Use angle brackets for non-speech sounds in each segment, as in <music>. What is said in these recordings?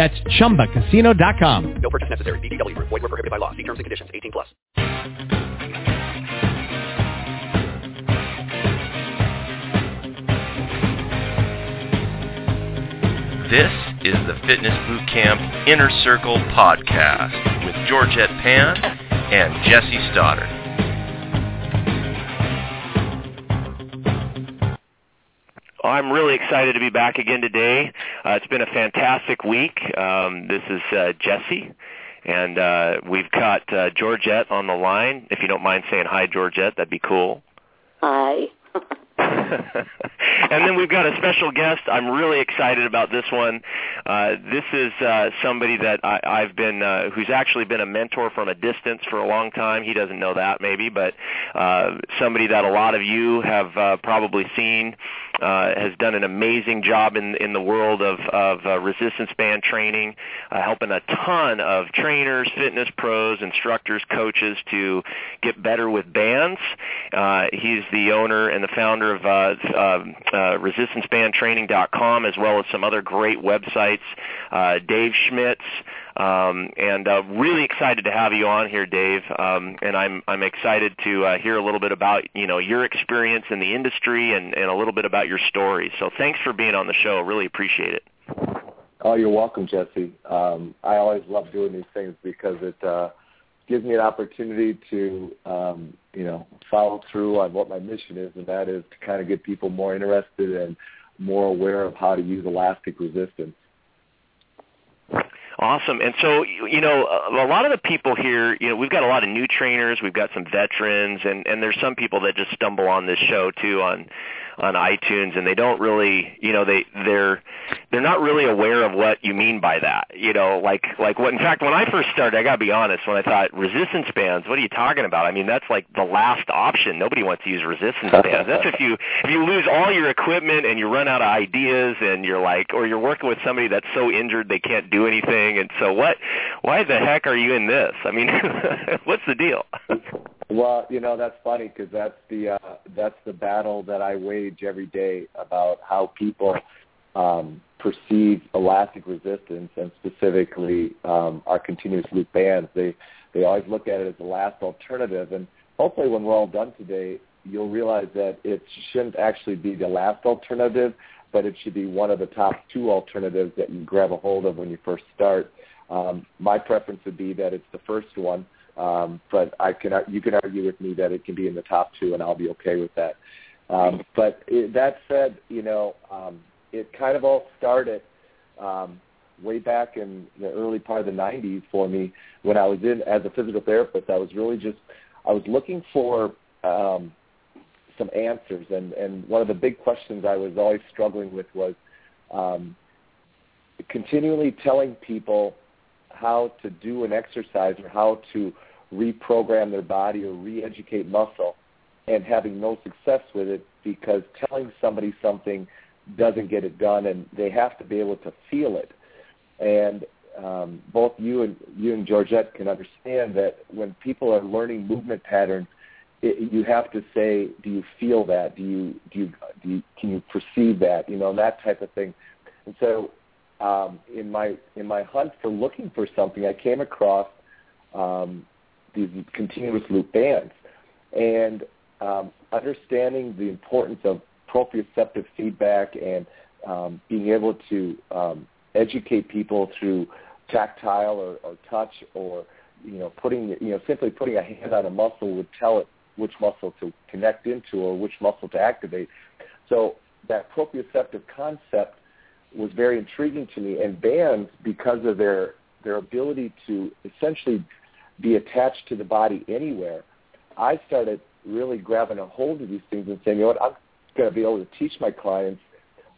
That's ChumbaCasino.com. No purchase necessary. VGW. Void were prohibited by law. See terms and conditions. 18 plus. This is the Fitness Boot Camp Inner Circle podcast with Georgette Pann and Jesse Stoddard. I'm really excited to be back again today. Uh, it's been a fantastic week. Um, this is uh, Jesse, and uh, we've got uh, Georgette on the line. If you don't mind saying hi, Georgette, that'd be cool. Hi. <laughs> and then we've got a special guest. I'm really excited about this one. Uh, this is uh, somebody that I, I've been, uh, who's actually been a mentor from a distance for a long time. He doesn't know that maybe, but uh, somebody that a lot of you have uh, probably seen. Uh, has done an amazing job in in the world of of uh, resistance band training, uh, helping a ton of trainers, fitness pros, instructors, coaches to get better with bands. Uh, he's the owner and the founder of uh, uh, uh, resistancebandtraining.com, as well as some other great websites. Uh, Dave Schmitz. Um, and uh, really excited to have you on here, Dave. Um, and I'm I'm excited to uh, hear a little bit about you know your experience in the industry and, and a little bit about your story. So thanks for being on the show. Really appreciate it. Oh, you're welcome, Jesse. Um, I always love doing these things because it uh, gives me an opportunity to um, you know follow through on what my mission is, and that is to kind of get people more interested and more aware of how to use elastic resistance. Awesome. And so, you know, a lot of the people here, you know, we've got a lot of new trainers, we've got some veterans, and and there's some people that just stumble on this show too on on iTunes and they don't really, you know, they they're they're not really aware of what you mean by that. You know, like like what in fact when I first started, I got to be honest, when I thought resistance bands, what are you talking about? I mean, that's like the last option. Nobody wants to use resistance <laughs> bands. That's if you if you lose all your equipment and you run out of ideas and you're like or you're working with somebody that's so injured they can't do anything and so what why the heck are you in this? I mean, <laughs> what's the deal? Well, you know that's funny because that's the uh, that's the battle that I wage every day about how people um, perceive elastic resistance and specifically um, our continuous loop bands. They they always look at it as the last alternative, and hopefully when we're all done today, you'll realize that it shouldn't actually be the last alternative, but it should be one of the top two alternatives that you grab a hold of when you first start. Um, my preference would be that it's the first one um, but I can you can argue with me that it can be in the top two, and I'll be okay with that. Um, but it, that said, you know, um, it kind of all started um, way back in the early part of the '90s for me when I was in as a physical therapist. I was really just I was looking for um, some answers, and and one of the big questions I was always struggling with was um, continually telling people how to do an exercise or how to reprogram their body or re-educate muscle and having no success with it because telling somebody something doesn't get it done and they have to be able to feel it. And um, both you and you and Georgette can understand that when people are learning movement patterns, it, you have to say, do you feel that? Do you do you, do you can you perceive that? You know that type of thing. And so, um, in my in my hunt for looking for something, I came across um, these continuous loop bands, and um, understanding the importance of proprioceptive feedback and um, being able to um, educate people through tactile or, or touch or you know putting you know simply putting a hand on a muscle would tell it which muscle to connect into or which muscle to activate. So that proprioceptive concept was very intriguing to me, and bands because of their their ability to essentially be attached to the body anywhere, I started really grabbing a hold of these things and saying, you know what, I'm going to be able to teach my clients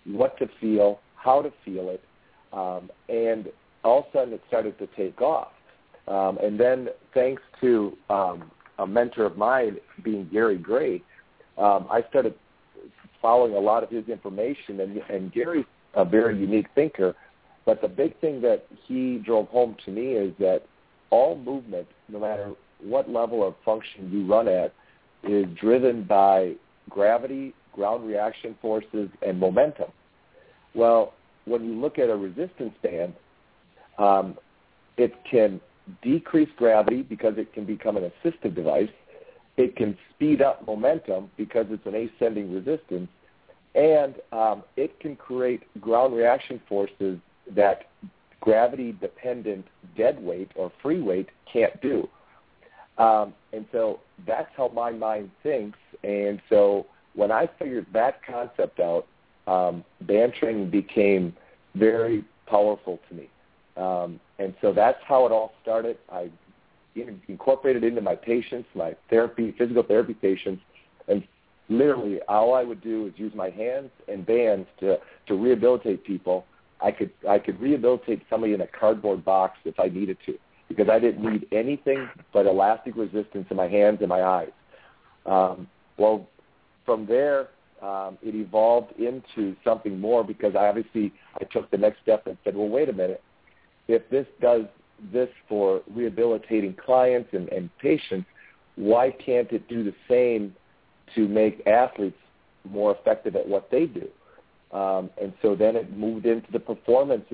what to feel, how to feel it, um, and all of a sudden it started to take off. Um, and then thanks to um, a mentor of mine being Gary Gray, um, I started following a lot of his information. And, and Gary's a very unique thinker, but the big thing that he drove home to me is that all movement, no matter what level of function you run at, is driven by gravity, ground reaction forces, and momentum. Well, when you look at a resistance band, um, it can decrease gravity because it can become an assistive device. It can speed up momentum because it's an ascending resistance. And um, it can create ground reaction forces that gravity-dependent dead weight or free weight can't do. Um, and so that's how my mind thinks. And so when I figured that concept out, um, band became very powerful to me. Um, and so that's how it all started. I incorporated it into my patients, my therapy, physical therapy patients, and literally all I would do is use my hands and bands to, to rehabilitate people. I could I could rehabilitate somebody in a cardboard box if I needed to because I didn't need anything but elastic resistance in my hands and my eyes. Um, well, from there, um, it evolved into something more because I obviously I took the next step and said, well, wait a minute. If this does this for rehabilitating clients and, and patients, why can't it do the same to make athletes more effective at what they do? Um, and so then it moved into the performance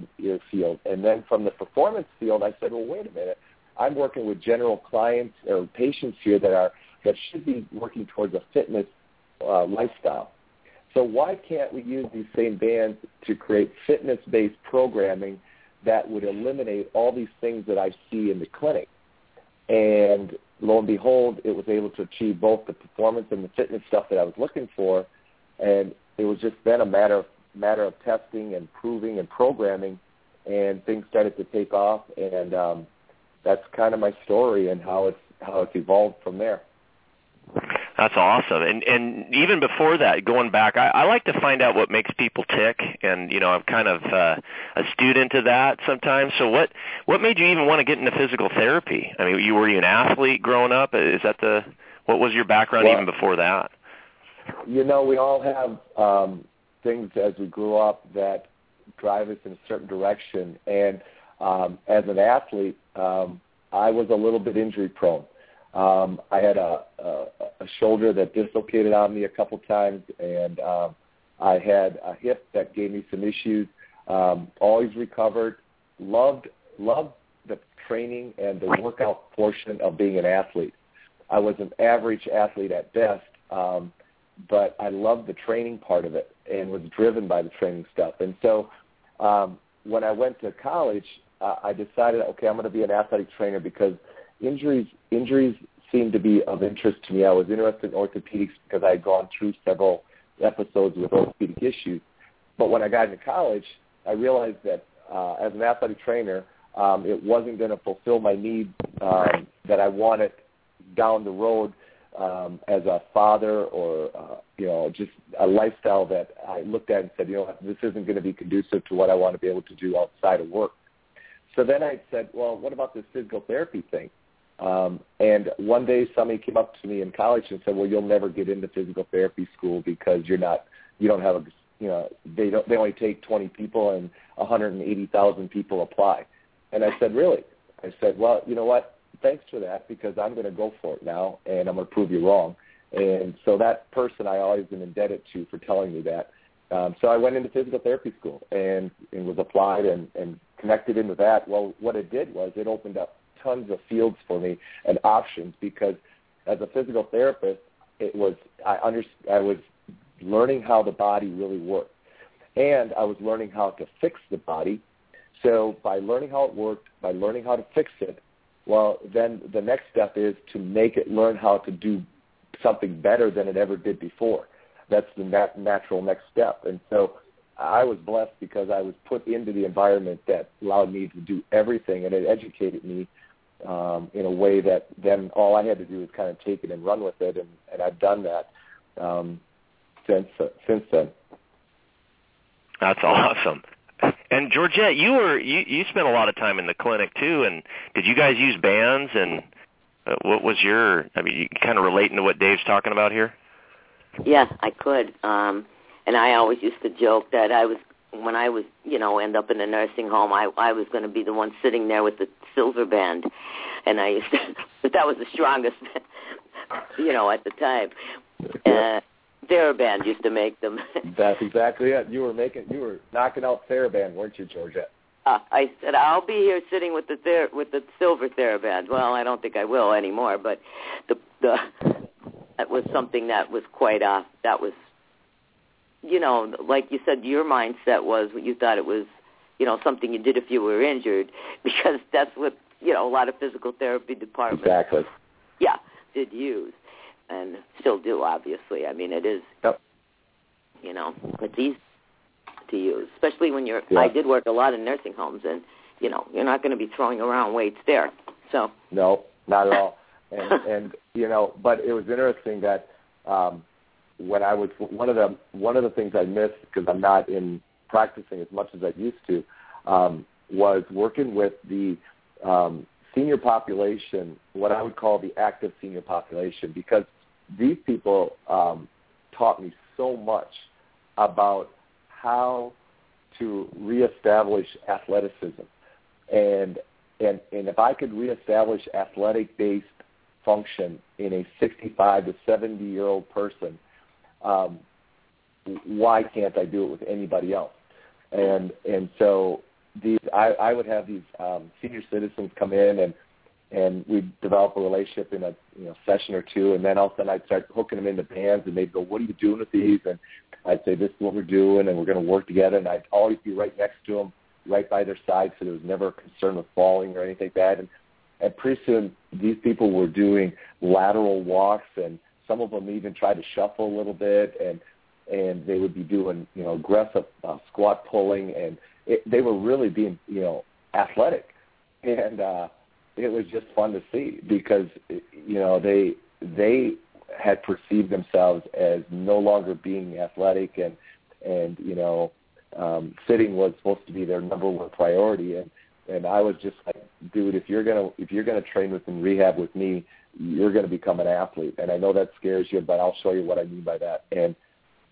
field. And then from the performance field, I said, well, wait a minute. I'm working with general clients or patients here that are that should be working towards a fitness uh, lifestyle. So why can't we use these same bands to create fitness-based programming that would eliminate all these things that I see in the clinic? And lo and behold, it was able to achieve both the performance and the fitness stuff that I was looking for. And it was just then a matter of matter of testing and proving and programming, and things started to take off. And um, that's kind of my story and how it's how it's evolved from there. That's awesome. And and even before that, going back, I, I like to find out what makes people tick, and you know, I'm kind of uh, a student of that sometimes. So what what made you even want to get into physical therapy? I mean, you were you an athlete growing up? Is that the what was your background well, even before that? You know, we all have um, things as we grew up that drive us in a certain direction, and um, as an athlete, um, I was a little bit injury prone. Um, I had a, a, a shoulder that dislocated on me a couple times, and um, I had a hip that gave me some issues. Um, always recovered. Loved loved the training and the workout portion of being an athlete. I was an average athlete at best, um, but I loved the training part of it and was driven by the training stuff. And so um, when I went to college, uh, I decided, okay, I'm going to be an athletic trainer because injuries injuries seemed to be of interest to me. I was interested in orthopedics because I had gone through several episodes with orthopedic issues. But when I got into college, I realized that uh, as an athletic trainer, um, it wasn't going to fulfill my need um, that I wanted down the road um, as a father or uh, you know just a lifestyle that I looked at and said, you know, this isn't going to be conducive to what I want to be able to do outside of work. So then I said, well, what about this physical therapy thing? Um, and one day somebody came up to me in college and said, well, you'll never get into physical therapy school because you're not, you don't have a, you know, they don't, they only take 20 people and 180,000 people apply. And I said, really? I said, well, you know what? Thanks for that because I'm going to go for it now and I'm going to prove you wrong. And so that person I always been indebted to for telling me that. Um, so I went into physical therapy school and, and was applied and, and connected into that. Well, what it did was it opened up tons of fields for me and options because as a physical therapist, it was I under I was learning how the body really worked, and I was learning how to fix the body. So by learning how it worked, by learning how to fix it, well, then the next step is to make it learn how to do something better than it ever did before. That's the nat- natural next step. And so I was blessed because I was put into the environment that allowed me to do everything, and it educated me um, in a way that then all I had to do was kind of take it and run with it, and, and I've done that um, since uh, since then. That's <laughs> awesome. And Georgette, you were you you spent a lot of time in the clinic too. And did you guys use bands? And uh, what was your? I mean, you kind of relating to what Dave's talking about here. Yeah, I could. Um, and I always used to joke that I was when I was, you know, end up in a nursing home, I I was going to be the one sitting there with the silver band, and I used to, <laughs> but that was the strongest, <laughs> you know, at the time. Uh, TheraBand used to make them. <laughs> That's exactly it. You were making, you were knocking out TheraBand, weren't you, Georgette? Uh, I said I'll be here sitting with the ther- with the silver TheraBand. Well, I don't think I will anymore, but the the that was something that was quite uh that was you know, like you said, your mindset was you thought it was, you know, something you did if you were injured, <laughs> because that's what you know a lot of physical therapy departments, exactly, yeah, did use, and still do. Obviously, I mean, it is, yep. you know, it's easy to use, especially when you're. Yeah. I did work a lot in nursing homes, and you know, you're not going to be throwing around weights there. So no, not at all. <laughs> And and you know, but it was interesting that. um when I was one of the one of the things I missed because I'm not in practicing as much as I used to um, was working with the um, senior population, what I would call the active senior population, because these people um, taught me so much about how to reestablish athleticism, and and and if I could reestablish athletic based function in a 65 to 70 year old person um, why can't I do it with anybody else? And and so these I, I would have these um, senior citizens come in and and we'd develop a relationship in a you know session or two, and then all of a sudden I'd start hooking them into bands, and they'd go, "What are you doing with these?" And I'd say, "This is what we're doing, and we're going to work together." And I'd always be right next to them, right by their side, so there was never a concern with falling or anything that. And and pretty soon these people were doing lateral walks and some of them even tried to shuffle a little bit, and and they would be doing you know aggressive uh, squat pulling, and it, they were really being you know athletic, and uh, it was just fun to see because you know they they had perceived themselves as no longer being athletic, and and you know um, sitting was supposed to be their number one priority, and and I was just like, dude, if you're gonna if you're gonna train with and rehab with me, you're going to become an athlete. And I know that scares you, but I'll show you what I mean by that. And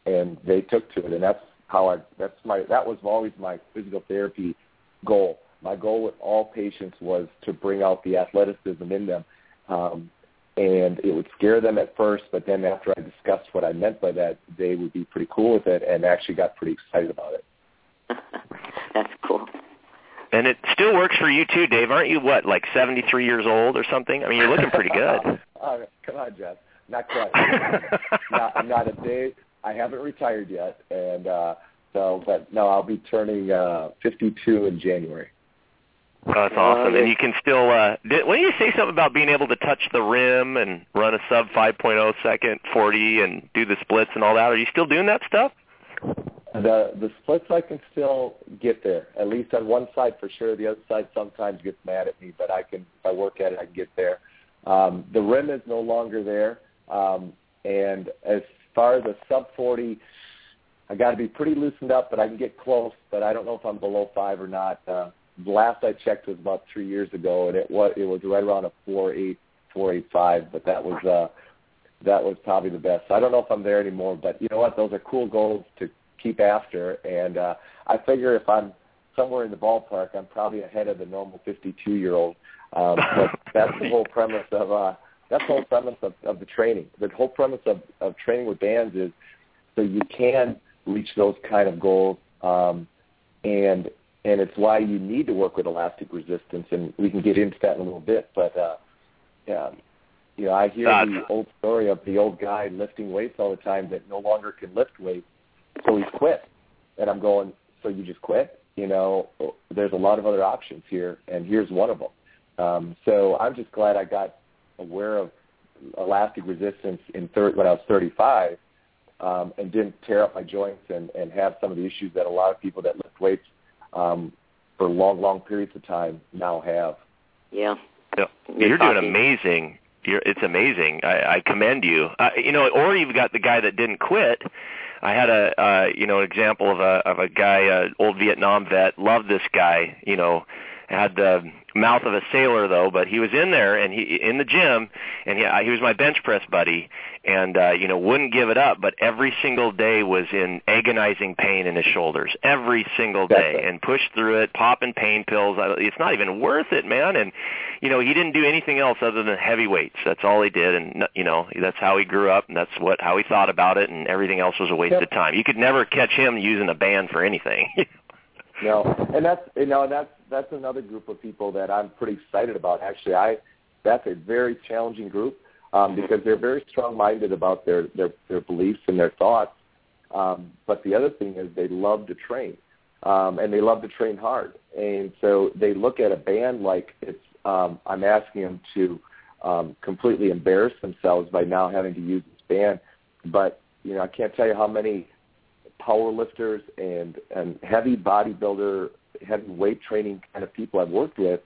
and they took to it, and that's how I. That's my. That was always my physical therapy goal. My goal with all patients was to bring out the athleticism in them. Um, and it would scare them at first, but then after I discussed what I meant by that, they would be pretty cool with it and actually got pretty excited about it. <laughs> That's cool. And it still works for you too, Dave. Aren't you what, like 73 years old or something? I mean, you're looking pretty good. <laughs> oh, come on, Jeff. Not quite. not, I'm not a day. I haven't retired yet, and uh, so, but no, I'll be turning uh, 52 in January. Oh, that's awesome. and you can still, uh, did, when you say something about being able to touch the rim and run a sub 5.0 second 40 and do the splits and all that, are you still doing that stuff? The the splits I can still get there, at least on one side for sure. The other side sometimes gets mad at me, but I can if I work at it, I can get there. Um, the rim is no longer there, um, and as far as the sub 40, I got to be pretty loosened up, but I can get close. But I don't know if I'm below five or not. Uh, the last I checked was about three years ago, and it was it was right around a four eight four eight five. But that was uh, that was probably the best. I don't know if I'm there anymore, but you know what? Those are cool goals to keep after. And uh, I figure if I'm somewhere in the ballpark, I'm probably ahead of the normal 52 year old. Um, <laughs> but that's the whole premise of uh, that's the whole premise of, of the training. The whole premise of, of training with bands is so you can reach those kind of goals, um, and and it's why you need to work with elastic resistance, and we can get into that in a little bit. But uh, yeah, you know, I hear the old story of the old guy lifting weights all the time that no longer can lift weights, so he's quit. And I'm going, so you just quit? You know, there's a lot of other options here, and here's one of them. Um, so I'm just glad I got aware of elastic resistance in thir- when I was 35 um, and didn't tear up my joints and, and have some of the issues that a lot of people that lift weights um, for long, long periods of time now have. Yeah. Yeah. You're You're doing amazing. You're, it's amazing. I, I commend you. Uh, you know, or you've got the guy that didn't quit, I had a uh, you know an example of a of a guy, a old Vietnam vet, loved this guy, you know, had the mouth of a sailor though, but he was in there and he in the gym and he he was my bench press buddy and uh you know wouldn't give it up, but every single day was in agonizing pain in his shoulders every single day and pushed through it, popping pain pills. It's not even worth it, man. And you know, he didn't do anything else other than heavy weights. That's all he did and you know, that's how he grew up and that's what how he thought about it and everything else was a waste yep. of time. You could never catch him using a band for anything. <laughs> no. And that's you know, that's that's another group of people that I'm pretty excited about. Actually, I that's a very challenging group um, because they're very strong-minded about their their their beliefs and their thoughts. Um, but the other thing is they love to train, um, and they love to train hard. And so they look at a band like it's um, I'm asking them to um, completely embarrass themselves by now having to use this band. But you know, I can't tell you how many power lifters and and heavy bodybuilder heavy weight training kind of people I've worked with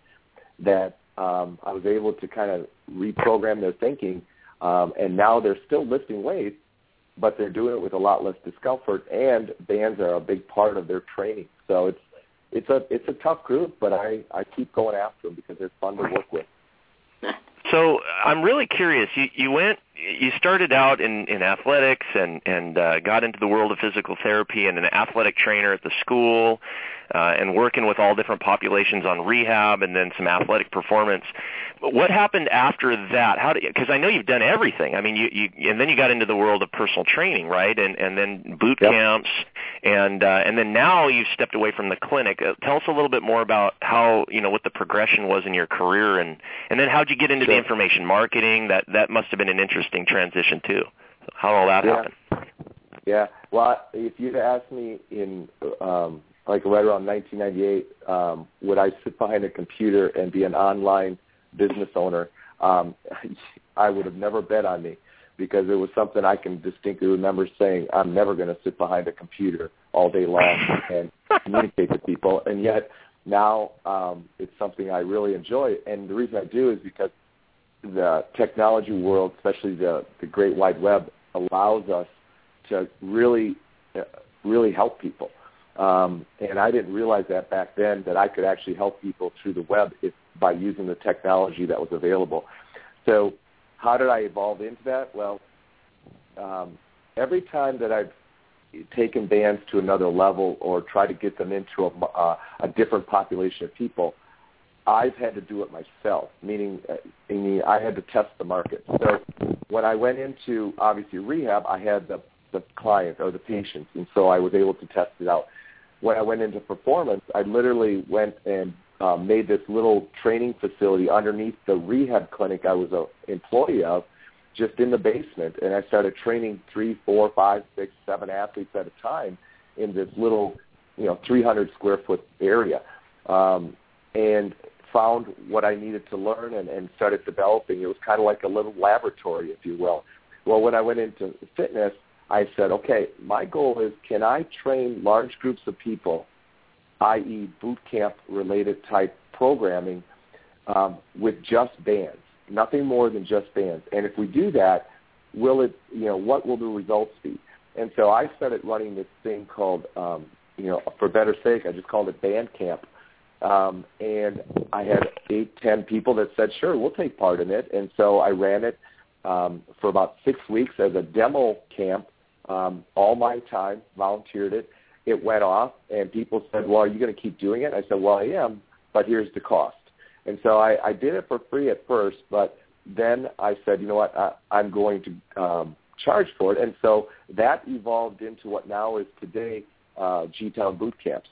that um, I was able to kind of reprogram their thinking, um, and now they're still lifting weights, but they're doing it with a lot less discomfort, and bands are a big part of their training. So it's it's a it's a tough group, but I I keep going after them because they're fun to work with. So I'm really curious. You you went you started out in in athletics and and uh, got into the world of physical therapy and an athletic trainer at the school uh, and working with all different populations on rehab and then some athletic performance. What happened after that? How because I know you've done everything. I mean, you you and then you got into the world of personal training, right? And and then boot yep. camps and uh, and then now you've stepped away from the clinic. Uh, tell us a little bit more about how you know what the progression was in your career and and then how'd you get into sure. the information marketing? That that must have been an interesting transition too. How all that yeah. happen? Yeah. Well, if you'd asked me in um, like right around 1998, um, would I sit behind a computer and be an online business owner? Um, <laughs> I would have never bet on me because it was something I can distinctly remember saying, I'm never going to sit behind a computer all day long <laughs> and communicate to people. And yet now um, it's something I really enjoy. And the reason I do is because the technology world, especially the, the Great Wide Web, allows us to really, uh, really help people. Um, and I didn't realize that back then that I could actually help people through the web if, by using the technology that was available. So how did I evolve into that? Well, um, every time that I've taken bands to another level or tried to get them into a, uh, a different population of people, I've had to do it myself, meaning, uh, meaning I had to test the market. So when I went into obviously rehab, I had the the client or the patient, and so I was able to test it out. When I went into performance, I literally went and um, made this little training facility underneath the rehab clinic I was an employee of, just in the basement, and I started training three, four, five, six, seven athletes at a time in this little, you know, 300 square foot area, um, and found what I needed to learn and, and started developing. It was kind of like a little laboratory, if you will. Well, when I went into fitness, I said, okay, my goal is can I train large groups of people, i.e. boot camp related type programming, um, with just bands, nothing more than just bands. And if we do that, will it, you know, what will the results be? And so I started running this thing called, um, you know, for better sake, I just called it band camp. Um, and I had eight, ten people that said, sure, we'll take part in it. And so I ran it um, for about six weeks as a demo camp um, all my time, volunteered it. It went off, and people said, "Well, are you going to keep doing it?" I said, "Well, I am, but here's the cost." And so I, I did it for free at first, but then I said, "You know what? I, I'm going to um, charge for it." And so that evolved into what now is today uh, G-Town Boot Camps,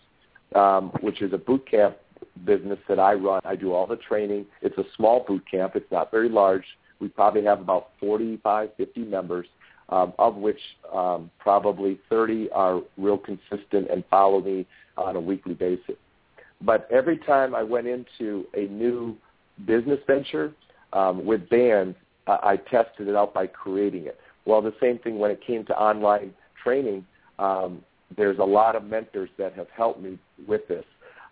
um, which is a boot camp business that I run. I do all the training. It's a small boot camp. It's not very large. We probably have about 45, 50 members um, of which um, probably 30 are real consistent and follow me on a weekly basis. But every time I went into a new business venture um, with bands, I, tested it out by creating it. Well, the same thing when it came to online training. Um, there's a lot of mentors that have helped me with this.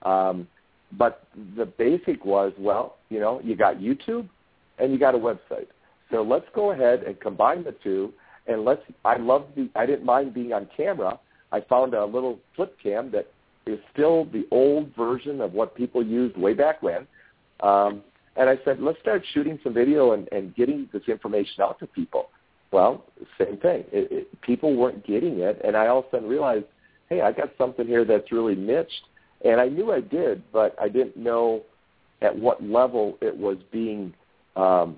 Um, but the basic was, well, you know, you got YouTube and you got a website. So let's go ahead and combine the two and let's. I love the. I didn't mind being on camera. I found a little flip cam that is still the old version of what people used way back when. Um, and I said, let's start shooting some video and, and getting this information out to people. Well, same thing. It, it, people weren't getting it, and I all of a sudden realized, hey, I got something here that's really niched. And I knew I did, but I didn't know at what level it was being um,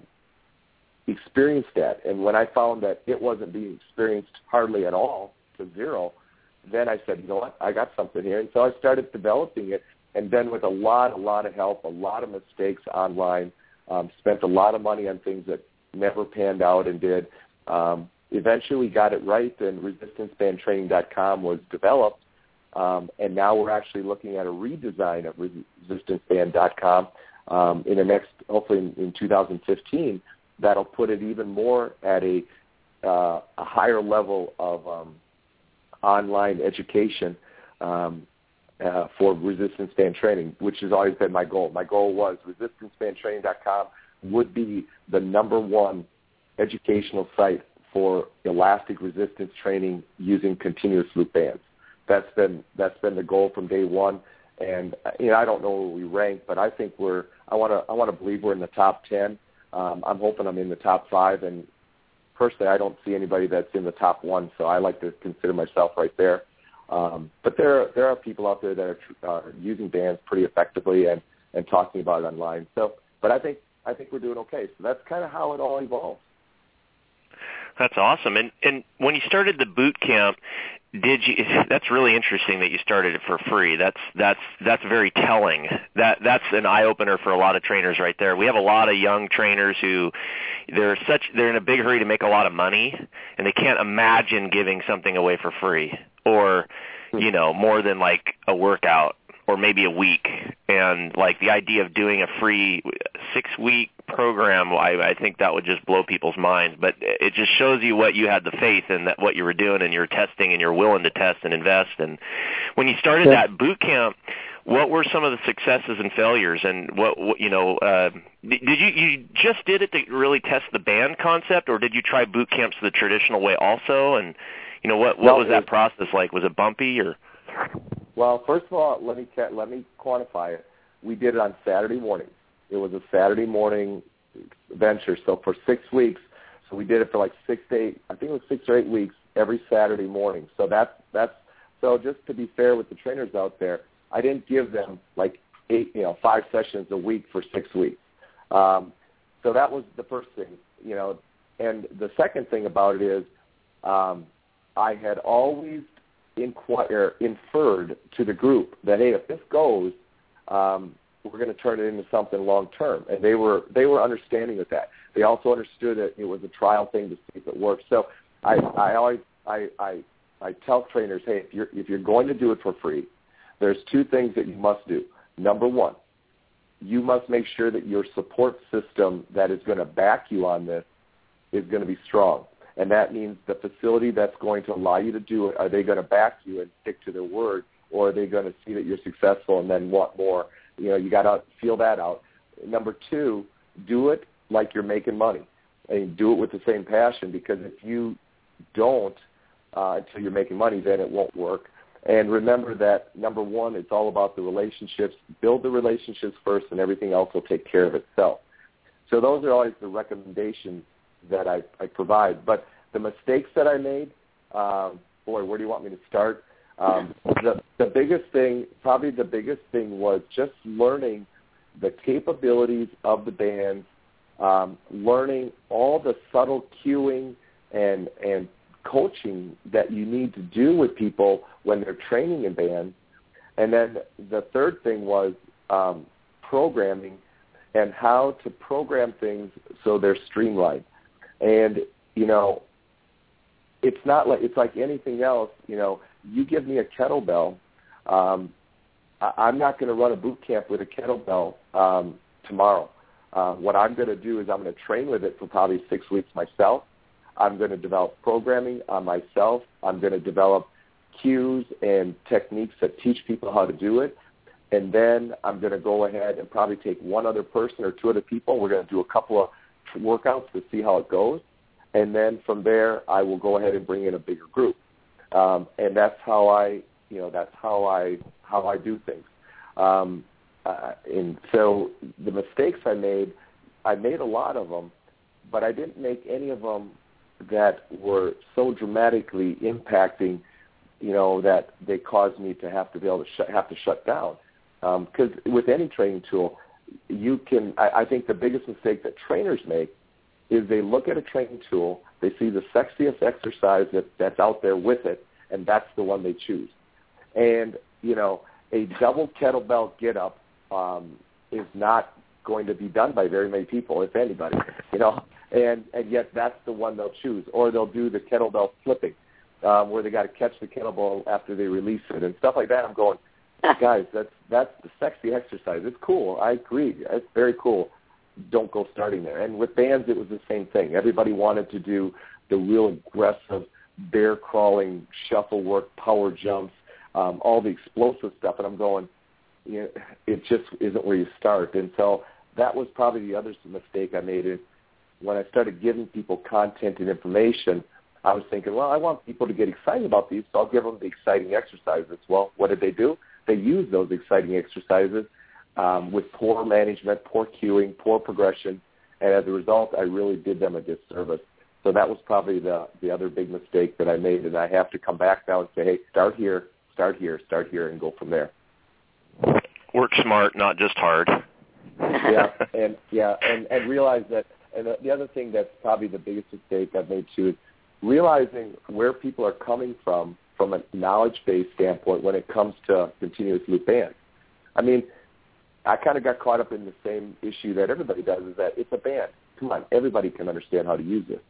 experienced at. And when I found that it wasn't being experienced hardly at all to zero, then I said, you know what, I got something here. And so I started developing it. And then with a lot, a lot of help, a lot of mistakes online, um, spent a lot of money on things that never panned out and did. Um, eventually we got it right, and resistancebandtraining.com was developed. Um, and now we're actually looking at a redesign of resistanceband.com um, in the next, hopefully in, in 2015, that'll put it even more at a, uh, a higher level of um, online education um, uh, for resistance band training, which has always been my goal. My goal was resistancebandtraining.com would be the number one educational site for elastic resistance training using continuous loop bands. That's been that's been the goal from day one. And you know, I don't know where we rank, but I think we're. I want to. I want to believe we're in the top ten. Um, I'm hoping I'm in the top five, and personally, I don't see anybody that's in the top one. So I like to consider myself right there. Um, but there there are people out there that are, using bands pretty effectively and and talking about it online. So, but I think I think we're doing okay. So that's kind of how it all evolves. That's awesome. And and when you started the boot camp, did you <laughs> that's really interesting that you started it for free. That's that's that's very telling. That that's an eye opener for a lot of trainers right there. We have a lot of young trainers who they're such they're in a big hurry to make a lot of money and they can't imagine giving something away for free or hmm. you know, more than like a workout or maybe a week. And like the idea of doing a free six week program, I, I think that would just blow people's minds. But it just shows you what you had the faith in that what you were doing and you're testing and you're willing to test and invest. And when you started that boot camp, what were some of the successes and failures and what, what you know uh did you you just did it to really test the band concept or did you try boot camps the traditional way also and you know what what was that process like was it bumpy or well, first of all, let me let me quantify it. We did it on Saturday mornings. It was a Saturday morning venture. So for six weeks, so we did it for like six to eight. I think it was six or eight weeks every Saturday morning. So that's that's so just to be fair with the trainers out there, I didn't give them like eight, you know, five sessions a week for six weeks. Um, so that was the first thing, you know. And the second thing about it is, um, I had always inquire inferred to the group that hey, if this goes, um, we're going to turn it into something long term, and they were they were understanding of that. They also understood that it was a trial thing to see if it worked. So I I always I I I tell trainers, hey, if you're if you're going to do it for free, there's two things that you must do. Number one, you must make sure that your support system that is going to back you on this is going to be strong and that means the facility that's going to allow you to do it, are they going to back you and stick to their word, or are they going to see that you're successful and then want more? You know, you got to feel that out. Number two, do it like you're making money, and do it with the same passion because if you don't uh, until you're making money, then it won't work. And remember that number one, it's all about the relationships. Build the relationships first, and everything else will take care of itself. So those are always the recommendations that I, I provide. But the mistakes that I made, um, boy, where do you want me to start? Um, the, the biggest thing, probably the biggest thing was just learning the capabilities of the band, um, learning all the subtle cueing and, and coaching that you need to do with people when they're training in band. And then the third thing was um, programming and how to program things so they're streamlined. And you know, it's not like it's like anything else. You know, you give me a kettlebell, um, I, I'm not going to run a boot camp with a kettlebell um, tomorrow. Uh, what I'm going to do is I'm going to train with it for probably six weeks myself. I'm going to develop programming on myself. I'm going to develop cues and techniques that teach people how to do it. And then I'm going to go ahead and probably take one other person or two other people. We're going to do a couple of workouts to see how it goes. and then from there I will go ahead and bring in a bigger group, um, and that's how I you know that's how I how I do things. Um, uh, and so the mistakes I made, I made a lot of them, but I didn't make any of them that were so dramatically impacting, you know, that they caused me to have to be able to sh- have to shut down. Because um, with any training tool, you can. I, I think the biggest mistake that trainers make is they look at a training tool, they see the sexiest exercise that, that's out there with it, and that's the one they choose. And you know, a double kettlebell get up um, is not going to be done by very many people, if anybody. You know, and and yet that's the one they'll choose, or they'll do the kettlebell flipping, um, where they got to catch the kettlebell after they release it and stuff like that. I'm going, <laughs> guys, that's that's the sexy exercise. It's cool. I agree. It's very cool. Don't go starting there. And with bands, it was the same thing. Everybody wanted to do the real aggressive bear crawling, shuffle work, power jumps, um, all the explosive stuff. And I'm going, you know, it just isn't where you start. And so that was probably the other mistake I made. Is when I started giving people content and information, I was thinking, well, I want people to get excited about these, so I'll give them the exciting exercises. Well, what did they do? They used those exciting exercises um, with poor management, poor cueing, poor progression, and as a result, I really did them a disservice. So that was probably the the other big mistake that I made, and I have to come back now and say, hey, start here, start here, start here, and go from there. Work smart, not just hard. <laughs> yeah, and yeah, and and realize that. And the other thing that's probably the biggest mistake I've made too is realizing where people are coming from from a knowledge-based standpoint when it comes to continuous loop bands. I mean, I kind of got caught up in the same issue that everybody does is that it's a band. Come on, everybody can understand how to use it.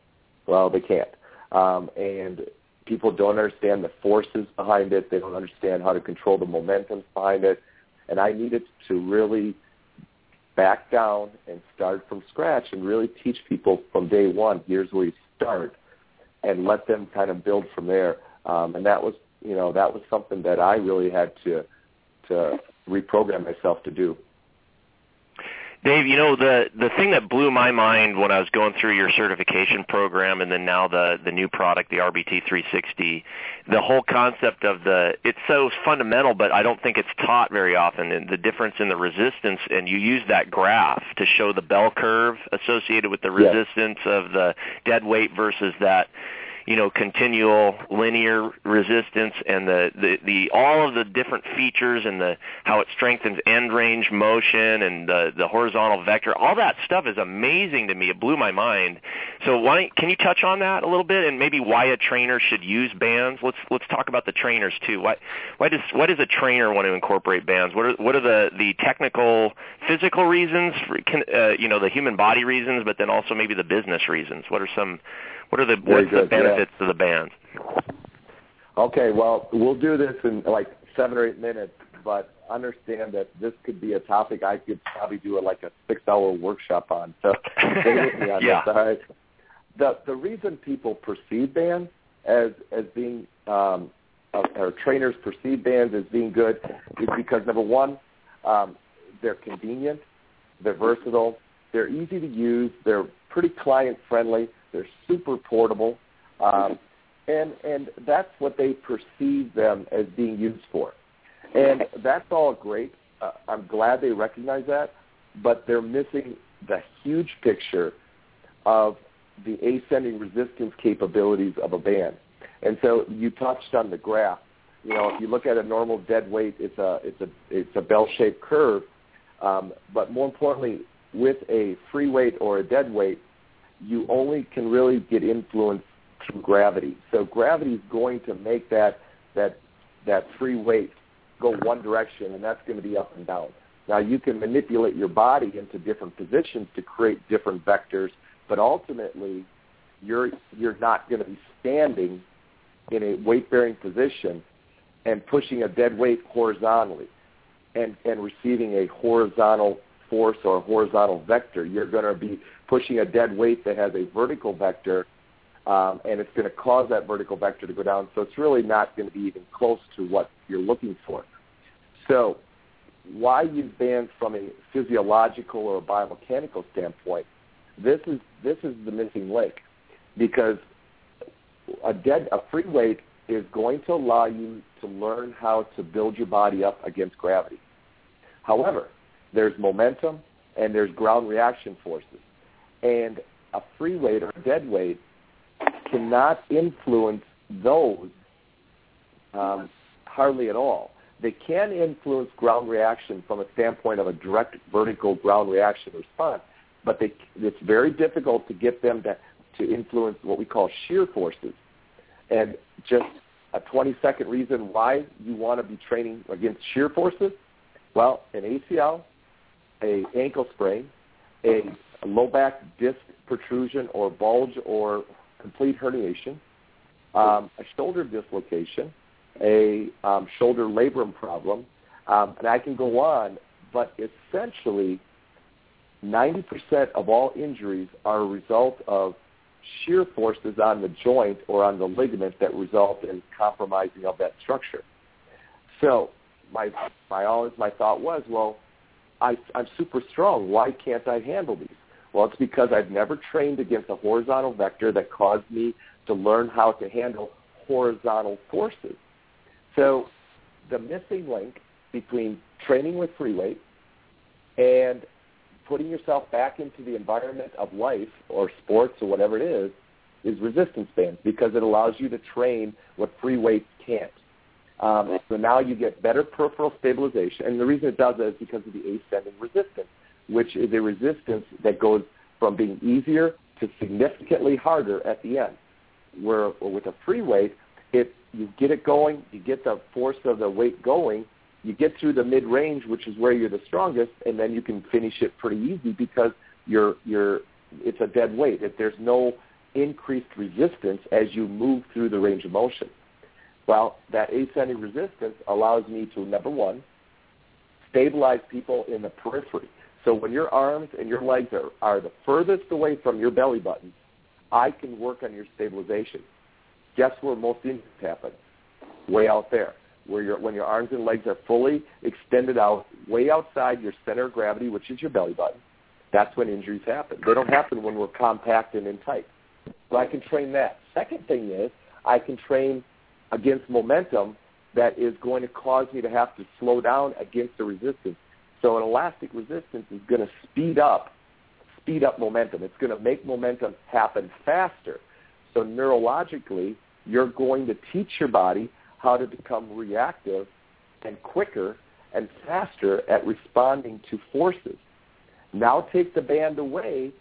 Well, they can't. Um, and people don't understand the forces behind it. They don't understand how to control the momentum behind it. And I needed to really back down and start from scratch and really teach people from day one, here's where you start, and let them kind of build from there. Um, and that was, you know, that was something that I really had to to reprogram myself to do. Dave, you know the the thing that blew my mind when I was going through your certification program, and then now the the new product, the RBT 360, the whole concept of the it's so fundamental, but I don't think it's taught very often. And the difference in the resistance, and you use that graph to show the bell curve associated with the resistance yes. of the dead weight versus that you know continual linear resistance and the, the the all of the different features and the how it strengthens end range motion and the the horizontal vector all that stuff is amazing to me. It blew my mind. So why can you touch on that a little bit and maybe why a trainer should use bands? Let's let's talk about the trainers too. Why why does why does a trainer want to incorporate bands? What are what are the the technical physical reasons for, can, uh, you know the human body reasons but then also maybe the business reasons? What are some what are the what's the benefits yeah. to the band? Okay, well, we'll do this in like seven or eight minutes, but understand that this could be a topic I could probably do a, like a six-hour workshop on. So <laughs> stay with me on yeah. this. All right. The the reason people perceive bands as as being um, uh, or trainers perceive bands as being good is because number one, um, they're convenient, they're versatile, they're easy to use, they're pretty client friendly, they're super portable, um, and and that's what they perceive them as being used for, and that's all great. Uh, I'm glad they recognize that, but they're missing the huge picture of the ascending resistance capabilities of a band. And so you touched on the graph. You know, if you look at a normal dead weight, it's a it's a it's a bell-shaped curve. Um, but more importantly, with a free weight or a dead weight, you only can really get influence through gravity. So gravity is going to make that that that free weight go one direction, and that's going to be up and down. Now you can manipulate your body into different positions to create different vectors, but ultimately you're you're not going to be standing in a weight-bearing position and pushing a dead weight horizontally and, and receiving a horizontal force or a horizontal vector. You're going to be pushing a dead weight that has a vertical vector, um, and it's going to cause that vertical vector to go down. So it's really not going to be even close to what you're looking for. So why use bands from a physiological or a biomechanical standpoint? This is this is the missing link. because a dead a free weight is going to allow you to learn how to build your body up against gravity. However, there's momentum and there's ground reaction forces. And a free weight or a dead weight cannot influence those um, hardly at all. They can influence ground reaction from a standpoint of a direct vertical ground reaction response, but they, it's very difficult to get them to, to influence what we call shear forces. And just a 20-second reason why you want to be training against shear forces, well, an ACL, a ankle sprain, a, low back disc protrusion or bulge or complete herniation, um, a shoulder dislocation, a um, shoulder labrum problem, um, and I can go on, but essentially 90% of all injuries are a result of shear forces on the joint or on the ligament that result in compromising of that structure. So my my always my thought was, well, I, I'm super strong. Why can't I handle these? Well, it's because I've never trained against a horizontal vector that caused me to learn how to handle horizontal forces. So the missing link between training with free weight and putting yourself back into the environment of life or sports or whatever it is is resistance bands because it allows you to train what free weights can't. Um, so now you get better peripheral stabilization, and the reason it does that is because of the ascending resistance, which is a resistance that goes from being easier to significantly harder at the end. Where with a free weight, it you get it going, you get the force of the weight going, you get through the mid range, which is where you're the strongest, and then you can finish it pretty easy because you're you're it's a dead weight. If there's no increased resistance as you move through the range of motion. Well, that ascending resistance allows me to, number one, stabilize people in the periphery. So when your arms and your legs are, are the furthest away from your belly button, I can work on your stabilization. Guess where most injuries happen? Way out there, where your, when your arms and legs are fully extended out, way outside your center of gravity, which is your belly button. That's when injuries happen. They don't happen when we're compact and in tight. So I can train that. Second thing is I can train against momentum that is going to cause me to have to slow down against the resistance. So an elastic resistance is going to speed up, speed up momentum. It's going to make momentum happen faster. So neurologically, you're going to teach your body how to become reactive and quicker and faster at responding to forces. Now take the band away,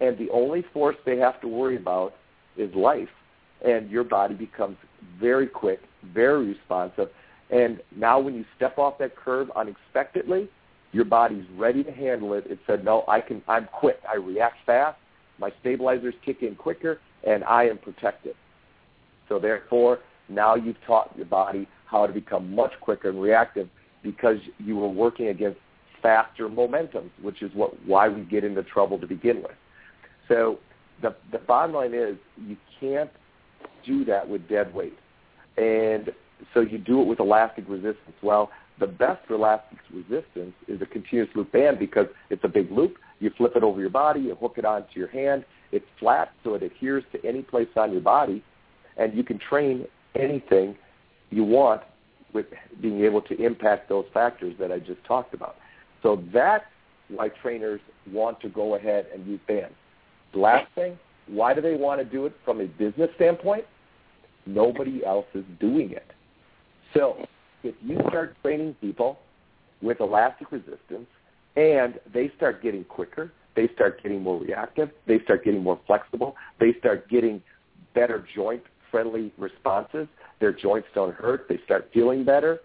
and the only force they have to worry about is life and your body becomes very quick, very responsive. And now when you step off that curve unexpectedly, your body's ready to handle it. It said, no, I can, I'm quick. I react fast. My stabilizers kick in quicker, and I am protected. So therefore, now you've taught your body how to become much quicker and reactive because you were working against faster momentums, which is what why we get into trouble to begin with. So the the bottom line is you can't do that with dead weight. And so you do it with elastic resistance. Well, the best for elastic resistance is a continuous loop band because it's a big loop. You flip it over your body, you hook it onto your hand. It's flat, so it adheres to any place on your body, and you can train anything you want with being able to impact those factors that I just talked about. So that's why trainers want to go ahead and use bands. Last thing, why do they want to do it from a business standpoint? Nobody else is doing it. So if you start training people with elastic resistance and they start getting quicker, they start getting more reactive, they start getting more flexible, they start getting better joint friendly responses, their joints don't hurt, they start feeling better,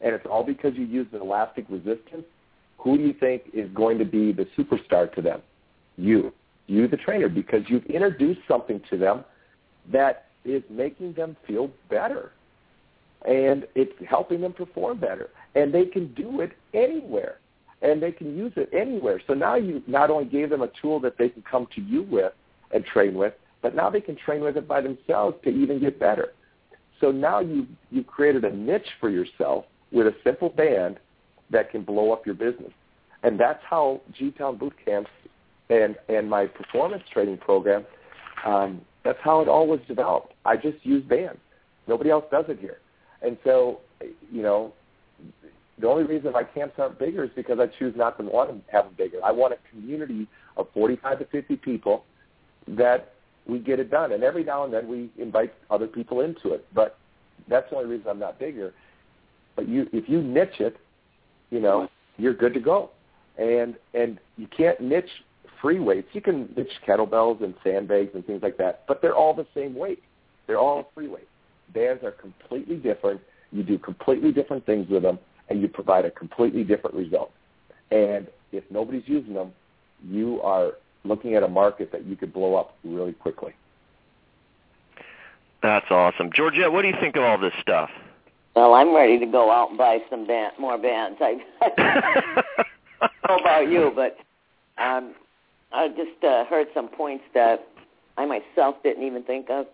and it's all because you use an elastic resistance, who do you think is going to be the superstar to them? You. You, the trainer, because you've introduced something to them that is making them feel better. And it's helping them perform better. And they can do it anywhere. And they can use it anywhere. So now you not only gave them a tool that they can come to you with and train with, but now they can train with it by themselves to even get better. So now you you've created a niche for yourself with a simple band that can blow up your business. And that's how G-Town Boot Camps and, and my performance training program um, That's how it all was developed. I just use bands. Nobody else does it here. And so, you know, the only reason my camps aren't bigger is because I choose not to want to have them bigger. I want a community of 45 to 50 people that we get it done. And every now and then we invite other people into it. But that's the only reason I'm not bigger. But you, if you niche it, you know, you're good to go. And and you can't niche free weights. You can niche kettlebells and sandbags and things like that, but they're all the same weight. They're all free weights. Bands are completely different. You do completely different things with them, and you provide a completely different result. And if nobody's using them, you are looking at a market that you could blow up really quickly. That's awesome. Georgette, what do you think of all this stuff? Well, I'm ready to go out and buy some band, more bands. I, I <laughs> don't know about you, but um, I just uh, heard some points that I myself didn't even think of.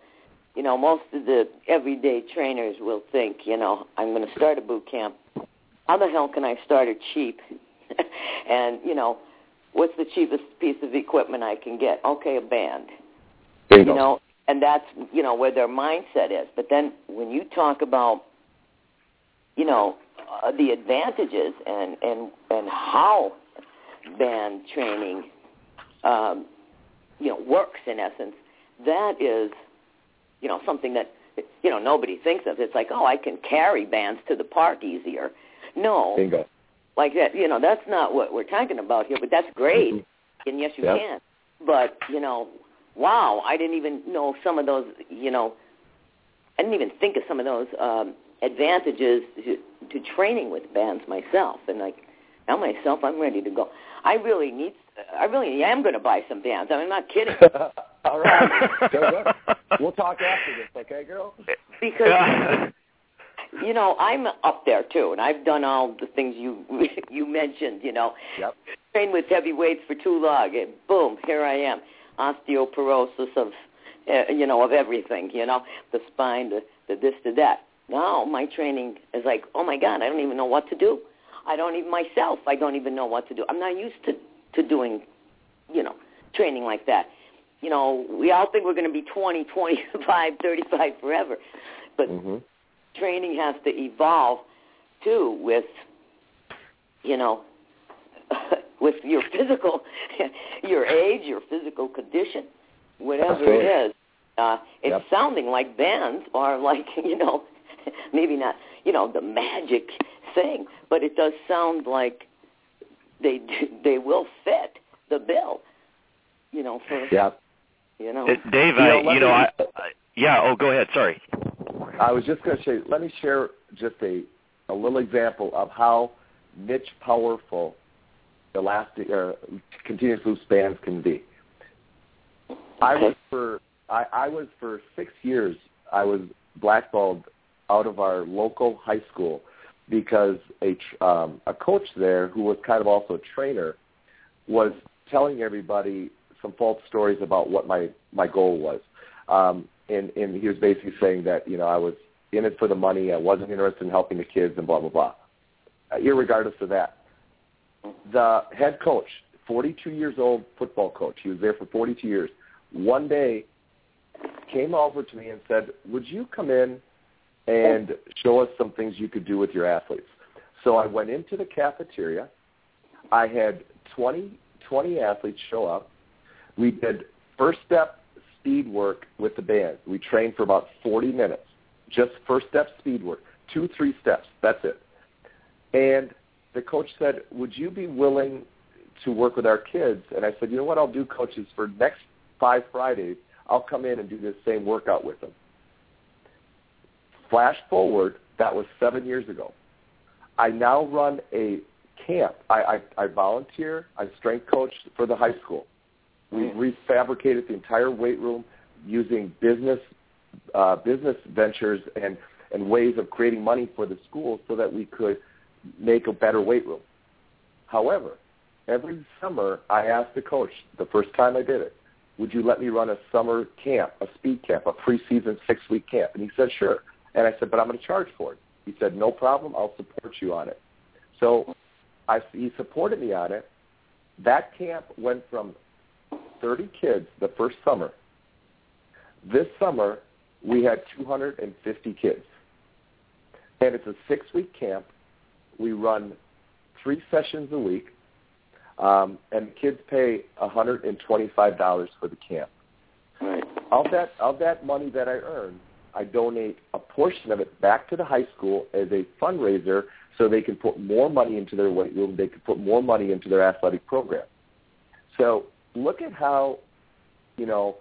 You know, most of the everyday trainers will think, you know, I'm going to start a boot camp. How the hell can I start it cheap? <laughs> and you know, what's the cheapest piece of equipment I can get? Okay, a band. There you, you go. know, and that's you know where their mindset is. But then when you talk about, you know, uh, the advantages and and and how band training, um, you know, works in essence, that is, you know, something that you know nobody thinks of. It's like, oh, I can carry bands to the park easier. No, Bingo. like that. You know, that's not what we're talking about here. But that's great, Mhm. and yes, you Yep. can. But you know, wow, I didn't even know some of those. You know, I didn't even think of some of those um, advantages to, to training with bands myself. And like now myself, I'm ready to go. I really need. I really am going to buy some bands. I mean, I'm not kidding. <laughs> All right. Very. We'll talk after this, okay, girl? because <laughs> you know I'm up there too, and I've done all the things you <laughs> you mentioned. You know, Yep. trained with heavy weights for too long, and boom, here I am, osteoporosis of uh, you know of everything. You know, the spine, the the this, the that. Now my training is like, oh my god, I don't even know what to do. I don't even myself. I don't even know what to do. I'm not used to to doing, you know, training like that. You know, we all think we're going to be 20, 25, <laughs> 35 forever, but hmm training has to evolve too with you know <laughs> with your physical <laughs> your age your physical condition whatever Absolutely. it is uh it's Yep. sounding like bands are like you know maybe not you know the magic thing but it does sound like they they will fit the bill you know for Yeah. you know Uh, Dave, You know, I, let you know, me- I, I, yeah. Oh, go ahead. Sorry. I was just going to say, let me share just a, a little example of how niche powerful elastic or continuous loop bands can be. I was for I, I was for six years. I was blackballed out of our local high school because a um, a coach there who was kind of also a trainer was telling everybody some false stories about what my my goal was. Um, and, and he was basically saying that you know I was in it for the money. I wasn't interested in helping the kids and blah blah blah. Uh, irregardless of that, the head coach, 42 years old football coach, he was there for 42 years. One day, came over to me and said, "Would you come in and show us some things you could do with your athletes?" So I went into the cafeteria. I had 20, 20 athletes show up. We did first step speed work with the band. We trained for about 40 minutes. Just first step speed work. Two, three steps. That's it. And the coach said, would you be willing to work with our kids? And I said, you know what I'll do, coaches, for next five Fridays, I'll come in and do this same workout with them. Flash forward, that was seven years ago. I now run a camp. I, I, I volunteer. I strength coach for the high school. We refabricated the entire weight room using business uh, business ventures and, and ways of creating money for the school so that we could make a better weight room. However, every summer I asked the coach, the first time I did it, would you let me run a summer camp, a speed camp, a preseason six-week camp? And he said, sure. And I said, but I'm going to charge for it. He said, no problem. I'll support you on it. So I, he supported me on it. That camp went from 30 kids the first summer. This summer, we had 250 kids. And it's a six-week camp. We run three sessions a week, um, and kids pay $125 for the camp. Right. Of that, of that money that I earn, I donate a portion of it back to the high school as a fundraiser so they can put more money into their weight room, they can put more money into their athletic program. So look at how, you know,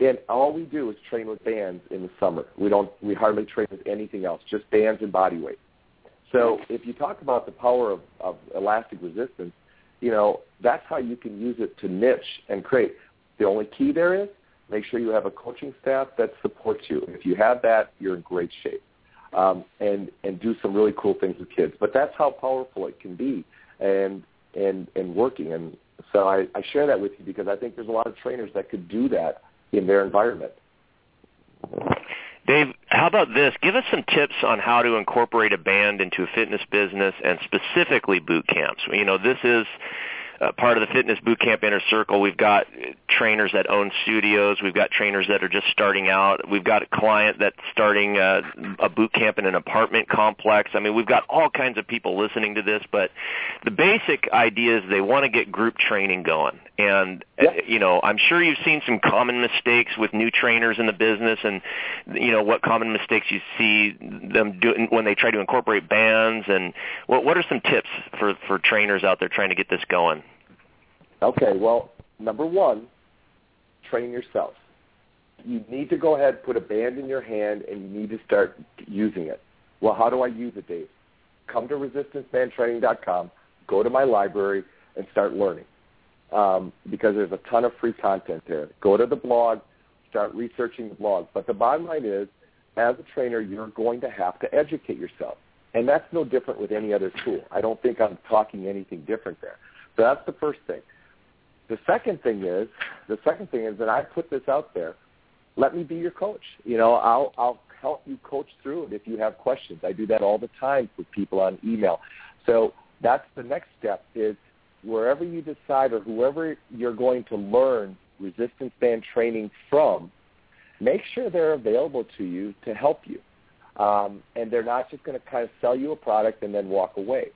and all we do is train with bands in the summer. We don't, we hardly train with anything else, just bands and body weight. So if you talk about the power of, of elastic resistance, you know, that's how you can use it to niche and create. The only key there is make sure you have a coaching staff that supports you. If you have that, you're in great shape. Um, and and do some really cool things with kids. But that's how powerful it can be, and and and working. And so I, I share that with you because I think there's a lot of trainers that could do that in their environment. Dave, how about this? Give us some tips on how to incorporate a band into a fitness business and specifically boot camps. You know, this is uh, part of the fitness boot camp inner circle. We've got trainers that own studios. We've got trainers that are just starting out. We've got a client that's starting uh, a boot camp in an apartment complex. I mean, we've got all kinds of people listening to this, but the basic idea is they want to get group training going. And Yeah. uh, you know, I'm sure you've seen some common mistakes with new trainers in the business, and you know what common mistakes you see them doing when they try to incorporate bands. And what what are some tips for for trainers out there trying to get this going? Okay, well, number one, train yourself. You need to go ahead, put a band in your hand, and you need to start using it. Well, how do I use it, Dave? Come to resistancebandtraining.com, go to my library, and start learning. Um, because there's a ton of free content there. Go to the blog, start researching the blog. But the bottom line is, as a trainer, you're going to have to educate yourself. And that's no different with any other tool. I don't think I'm talking anything different there. So that's the first thing. The second thing is, the second thing is that I put this out there. Let me be your coach. You know, I'll I'll help you coach through it if you have questions. I do that all the time with people on email. So that's the next step is wherever you decide or whoever you're going to learn resistance band training from, make sure they're available to you to help you. Um, and they're not just going to kind of sell you a product and then walk away.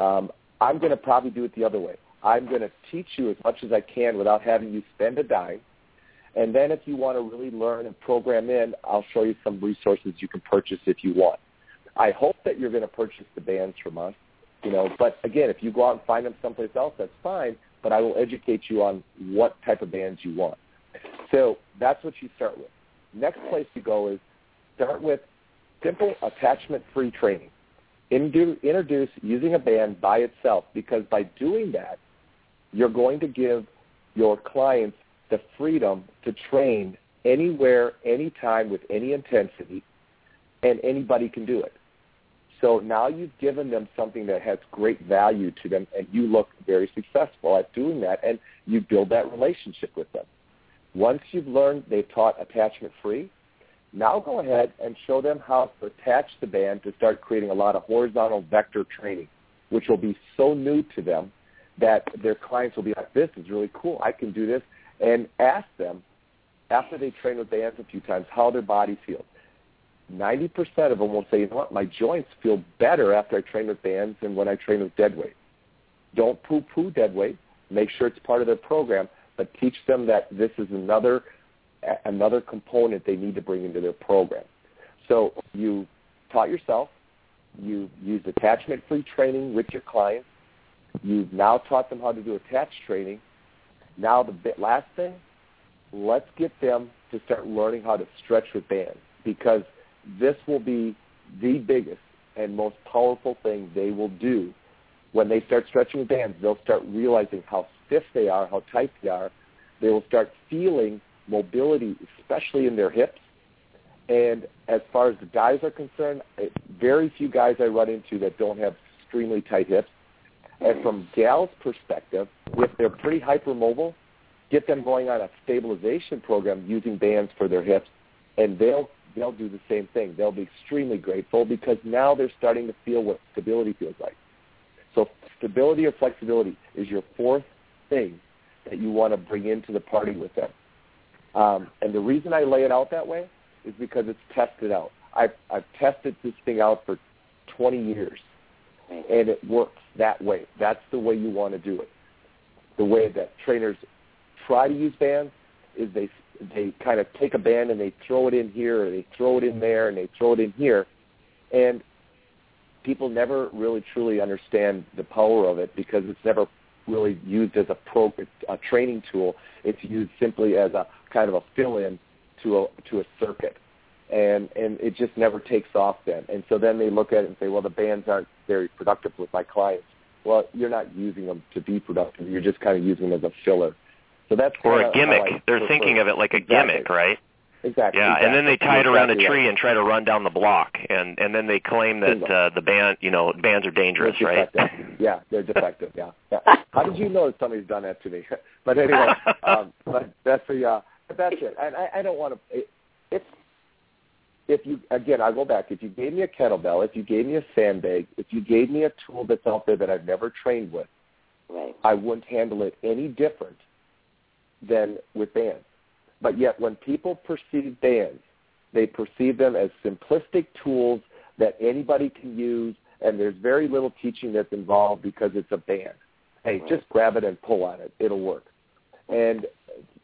Um, I'm going to probably do it the other way. I'm going to teach you as much as I can without having you spend a dime. And then if you want to really learn and program in, I'll show you some resources you can purchase if you want. I hope that you're going to purchase the bands from us, you know, but again, if you go out and find them someplace else, that's fine, but I will educate you on what type of bands you want. So that's what you start with. Next place you go is start with simple attachment-free training. Introduce using a band by itself because by doing that, you're going to give your clients the freedom to train anywhere, anytime, with any intensity, and anybody can do it. So now you've given them something that has great value to them, and you look very successful at doing that, and you build that relationship with them. Once you've learned they've taught attachment free, now go ahead and show them how to attach the band to start creating a lot of horizontal vector training, which will be so new to them that their clients will be like, this is really cool. I can do this. And ask them, after they train with bands a few times, how their body feels. 90% of them will say, you know what, my joints feel better after I train with bands than when I train with dead weight. Don't poo-poo dead weight. Make sure it's part of their program, but teach them that this is another another component they need to bring into their program. So you taught yourself. You used attachment-free training with your clients. You've now taught them how to do attached training. Now the last thing, let's get them to start learning how to stretch with bands because this will be the biggest and most powerful thing they will do when they start stretching with bands. They'll start realizing how stiff they are, how tight they are. They will start feeling mobility, especially in their hips. And as far as the guys are concerned, eh, very few guys I run into that don't have extremely tight hips. And from gals' perspective, if they're pretty hypermobile, get them going on a stabilization program using bands for their hips, and they'll they'll do the same thing. They'll be extremely grateful because now they're starting to feel what stability feels like. So stability or flexibility is your fourth thing that you want to bring into the party with them. Um, and the reason I lay it out that way is because it's tested out. I've, I've tested this thing out for 20 years, and it works that way. That's the way you want to do it. The way that trainers try to use bands is they they kind of take a band and they throw it in here or they throw it in there and they throw it in here, and people never really truly understand the power of it because it's never really used as a pro a training tool. It's used simply as a kind of a fill-in to a to a circuit, and and it just never takes off then. And so then they look at it and say, well, the bands aren't very productive with my clients. Well, you're not using them to be productive. You're just kind of using them as a filler. So that's or a gimmick. They're thinking of it like a exactly. gimmick, right? Exactly. Yeah, exactly. and then they tie it around a tree right. and try to run down the block, and and then they claim that uh, the band, you know, bands are dangerous, They're right? defective. yeah, they're defective. Yeah. yeah. <laughs> How did you know that somebody's done that to me? <laughs> but anyway, <laughs> um, but that's the uh, but that's it. And I, I don't want to. If if you again, I go back. If you gave me a kettlebell, if you gave me a sandbag, if you gave me a tool that's out there that I've never trained with, Right. I wouldn't handle it any different than with bands. But yet, when people perceive bands, they perceive them as simplistic tools that anybody can use, and there's very little teaching that's involved because it's a band. Hey, Right. just grab it and pull on it; it'll work. And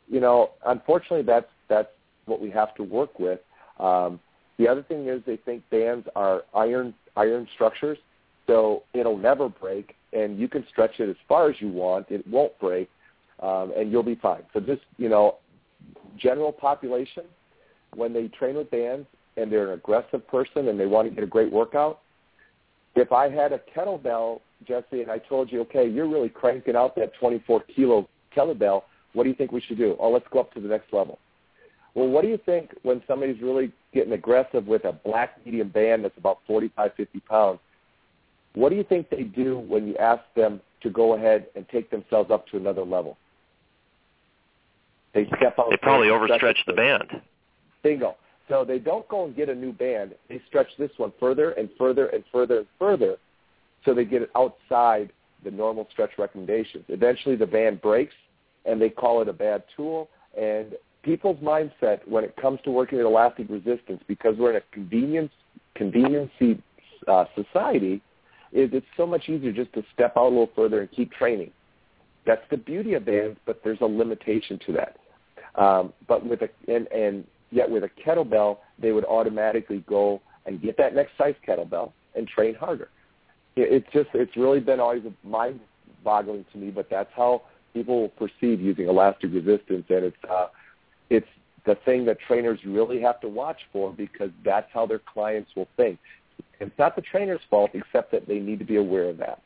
you know, unfortunately, that's that's what we have to work with. Um, the other thing is they think bands are iron iron structures, so it'll never break, and you can stretch it as far as you want; it won't break, um, and you'll be fine. So just you know, general population, when they train with bands and they're an aggressive person and they want to get a great workout, if I had a kettlebell, Jesse, and I told you, okay, you're really cranking out that 24 kilo kettlebell, what do you think we should do? Oh, let's go up to the next level. Well, what do you think when somebody's really getting aggressive with a black medium band that's about 45, 50 pounds? What do you think they do when you ask them to go ahead and take themselves up to another level? They step out. They probably overstretch the band. Bingo. So they don't go and get a new band. They stretch this one further and further and further and further so they get it outside the normal stretch recommendations. Eventually the band breaks and they call it a bad tool. And people's mindset when it comes to working with elastic resistance, because we're in a convenience conveniency uh, society, is it's so much easier just to step out a little further and keep training. That's the beauty of bands, but there's a limitation to that. Um, but with a and, and yet with a kettlebell, they would automatically go and get that next size kettlebell and train harder. It, it's just it's really been always mind-boggling to me, but that's how people will perceive using elastic resistance, and it's uh, it's the thing that trainers really have to watch for because that's how their clients will think. It's not the trainer's fault, except that they need to be aware of that.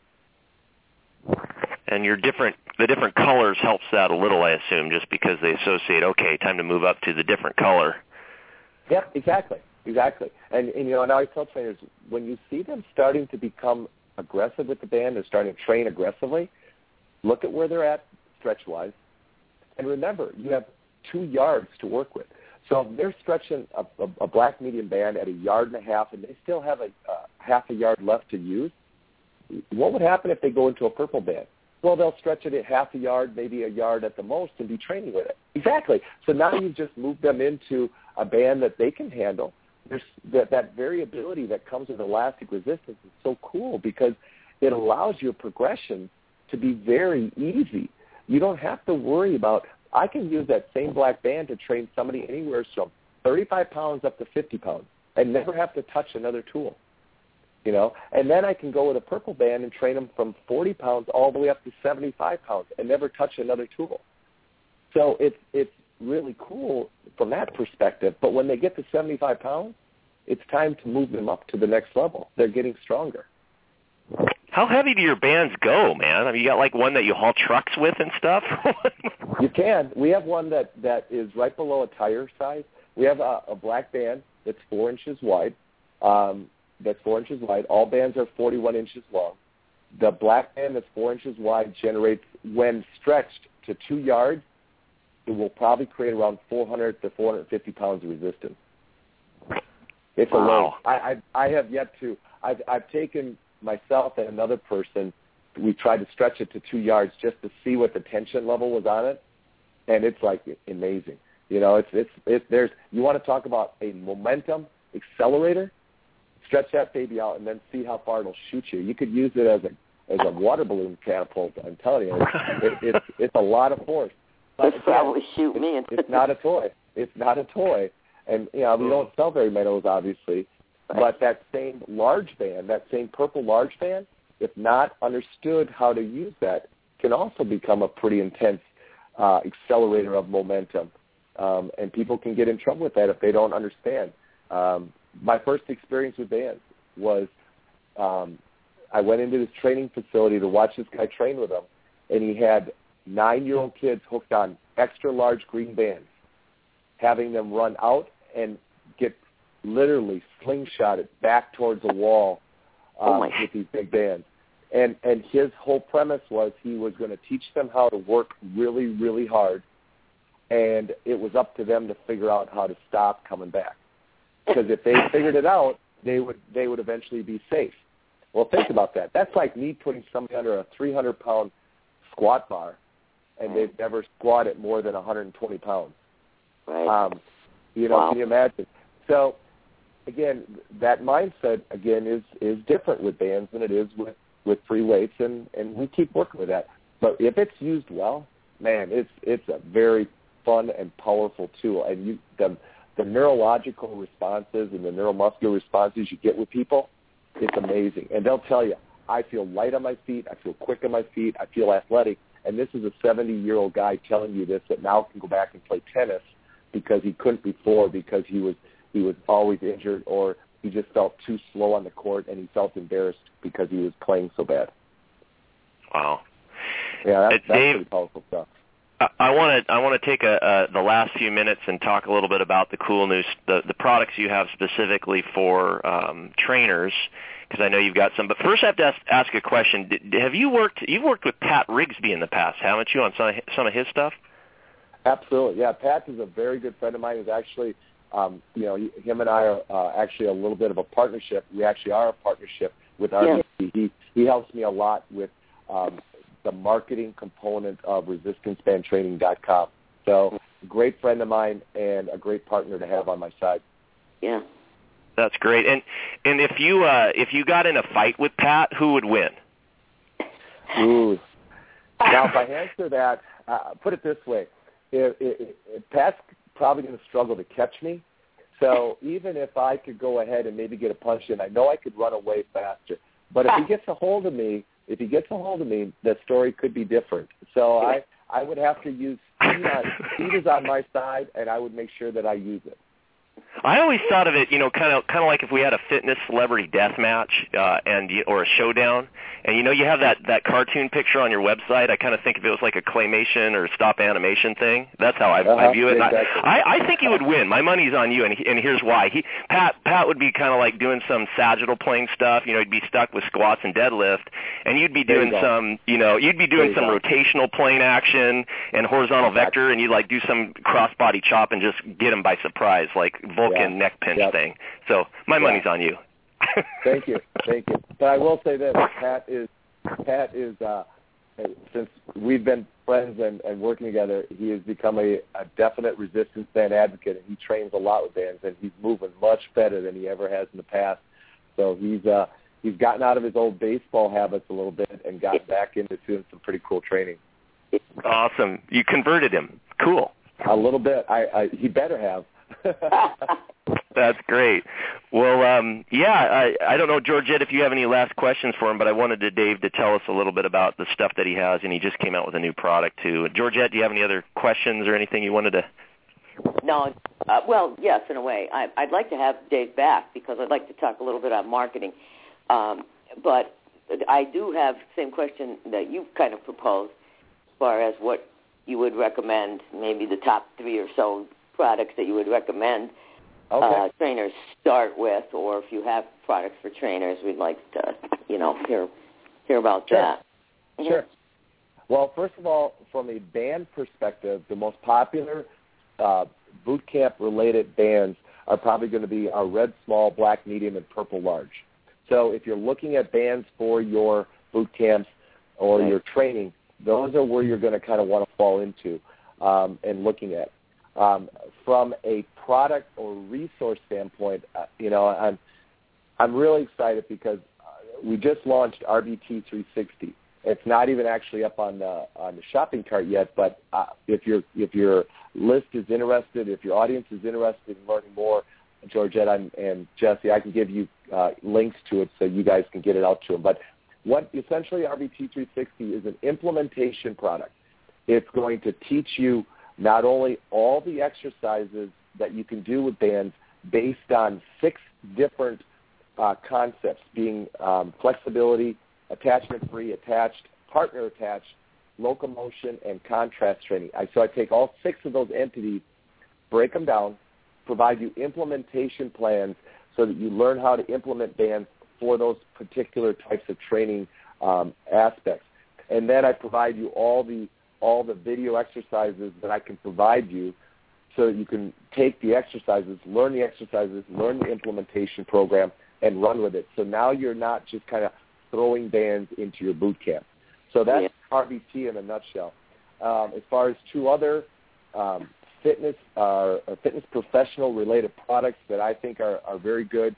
And your different the different colors helps that a little, I assume, just because they associate. Okay, time to move up to the different color. Yep, exactly, exactly. And, and you know, and I always tell trainers when you see them starting to become aggressive with the band, they're starting to train aggressively. Look at where they're at stretch wise, and remember you have two yards to work with. So they're stretching a, a, a black medium band at a yard and a half, and they still have a half a yard left to use. What would happen if they go into a purple band? Well, they'll stretch it at half a yard, maybe a yard at the most, and be training with it. Exactly. So now you've just moved them into a band that they can handle. There's that, that variability that comes with elastic resistance is so cool because it allows your progression to be very easy. You don't have to worry about, I can use that same black band to train somebody anywhere from 35 pounds up to 50 pounds and never have to touch another tool you know. And then I can go with a purple band and train them from 40 pounds all the way up to 75 pounds and never touch another tool. So it's it's really cool from that perspective. But when they get to 75 pounds, it's time to move them up to the next level. They're getting stronger. How heavy do your bands go, man? I mean, you got like one that you haul trucks with and stuff. <laughs> You can. We have one that that is right below a tire size. We have a, a black band that's four inches wide. Um, that's four inches wide. All bands are 41 inches long. The black band that's four inches wide generates, when stretched to two yards, it will probably create around 400 to 450 pounds of resistance. It's a Wow. load. I, I I have yet to. I've I've taken myself and another person. We tried to stretch it to two yards just to see what the tension level was on it, and it's like amazing. You know, it's it's it's there's you want to talk about a momentum accelerator, stretch that baby out and then see how far it'll shoot you. You could use it as a as a water balloon catapult. I'm telling you, it's <laughs> it, it's it's a lot of force. But It'd probably shoot me. it's, it's not a toy. It's not a toy, and you know we don't sell very many of those, obviously. But that same large band, that same purple large band, if not understood how to use that, can also become a pretty intense uh, accelerator of momentum. Um, and people can get in trouble with that if they don't understand. Um, my first experience with bands was um, I went into this training facility to watch this guy train with him, and he had nine-year-old kids hooked on extra large green bands, having them run out and literally it back towards a wall Oh um, with these big bands. And and his whole premise was he was going to teach them how to work really really hard, and it was up to them to figure out how to stop coming back. Because if they figured it out, they would they would eventually be safe. Well, think about that. That's like me putting somebody under a 300 pound squat bar, and they've never squatted more than 120 pounds. Right. Um, you know, Wow. can you imagine? So, again, that mindset again is is different with bands than it is with with free weights, and and we keep working with that. But if it's used well, man, it's it's a very fun and powerful tool, and you the the neurological responses and the neuromuscular responses you get with people, it's amazing. And they'll tell you, I feel light on my feet, I feel quick on my feet, I feel athletic. And this is a 70 year old guy telling you this that now can go back and play tennis because he couldn't before because he was he was always injured or he just felt too slow on the court and he felt embarrassed because he was playing so bad. Wow. Yeah, that's, Uh, that's Dave- pretty powerful stuff. I want to I want to take a, uh, the last few minutes and talk a little bit about the cool news, the, the products you have specifically for um, trainers, because I know you've got some. But first, I have to ask, ask a question. Did, have you worked? You've worked with Pat Rigsby in the past, haven't you, on some some of his stuff? Absolutely, yeah. Pat is a very good friend of mine. He's actually, um, you know, him and I are uh, actually a little bit of a partnership. We actually are a partnership with our. Yeah. He he helps me a lot with um, the marketing component of resistancebandtraining.com. So, great friend of mine and a great partner to have on my side. yeah. That's great. And and if you uh, if you got in a fight with Pat, who would win? Ooh. <laughs> Now, if I answer that, uh, put it this way: if, if, if Pat's probably going to struggle to catch me. So even if I could go ahead and maybe get a punch in, I know I could run away faster. But if he gets a hold of me, if he gets a hold of me, the story could be different. So I I would have to use speed. On, speed is on my side, and I would make sure that I use it. I always thought of it, you know, kind of kind of like if we had a fitness celebrity death match uh, and or a showdown, and you know you have that that cartoon picture on your website. I kind of think if it was like a claymation or stop animation thing. That's how I, I Uh-huh, view it. Exactly. I, I I think he would win. My money's on you, and he, and here's why. He Pat Pat would be kind of like doing some sagittal plane stuff. You know, he'd be stuck with squats and deadlift, and you'd be There you doing some, you know, you'd be doing There some go. rotational plane action and horizontal Exactly. vector, and you'd like do some cross body chop and just get them by surprise, like Vulcan Yeah. neck pinch Yep. thing. So my Yeah. money's on you. <laughs> Thank you, thank you. But I will say this: Pat is Pat is uh, since we've been friends and, and working together, he has become a, a definite resistance band advocate, and he trains a lot with bands, and he's moving much better than he ever has in the past. So he's uh, he's gotten out of his old baseball habits a little bit and gotten back into doing some pretty cool training. awesome. You converted him. Cool. A little bit. I, I he better have. <laughs> That's great. Well, um, yeah, I, I don't know, Georgette, if you have any last questions for him, but I wanted to Dave to tell us a little bit about the stuff that he has, and he just came out with a new product too. Georgette, do you have any other questions or anything you wanted to? No, uh, well, yes, in a way. I, I'd like to have Dave back because I'd like to talk a little bit about marketing. Um, but I do have the same question that you kind of proposed as far as what you would recommend, maybe the top three or so products that you would recommend Okay. uh, trainers start with, or if you have products for trainers, we'd like to, you know, hear hear about Sure. that. Sure. Well, first of all, from a band perspective, the most popular uh, boot camp related bands are probably going to be our red small, black medium, and purple large. So if you're looking at bands for your boot camps or your training, those are where you're going to kind of want to fall into um, and looking at. Um, from a product or resource standpoint, uh, you know, I'm I'm really excited because uh, we just launched RBT 360. It's not even actually up on the on the shopping cart yet, but uh, if your if your list is interested, if your audience is interested in learning more, Georgette and, and Jesse, I can give you uh, links to it so you guys can get it out to them. But what essentially RBT 360 is an implementation product. It's going to teach you not only all the exercises that you can do with bands based on six different uh, concepts, being um, flexibility, attachment-free, attached, partner attached, locomotion, and contrast training. I, so I take all six of those entities, break them down, provide you implementation plans so that you learn how to implement bands for those particular types of training um, aspects. And then I provide you all the all the video exercises that I can provide you so that you can take the exercises, learn the exercises, learn the implementation program, and run with it. So now you're not just kind of throwing bands into your boot camp. So that's yeah. RBT in a nutshell. Um, as far as two other um, fitness uh, fitness professional related products that I think are, are very good,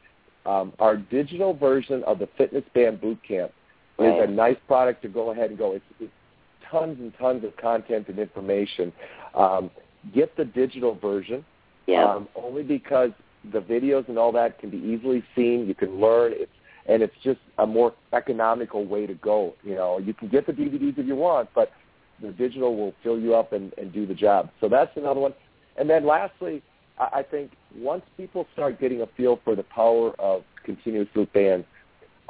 um, our digital version of the Fitness Band Boot Camp right. is a nice product to go ahead and go. It's, it's tons and tons of content and information. Um, get the digital version. Yeah. Um, only because the videos and all that can be easily seen. You can learn. It's and it's just a more economical way to go. You know, you can get the DVDs if you want, but the digital will fill you up and, and do the job. So that's another one. And then lastly, I, I think once people start getting a feel for the power of continuous loop bands,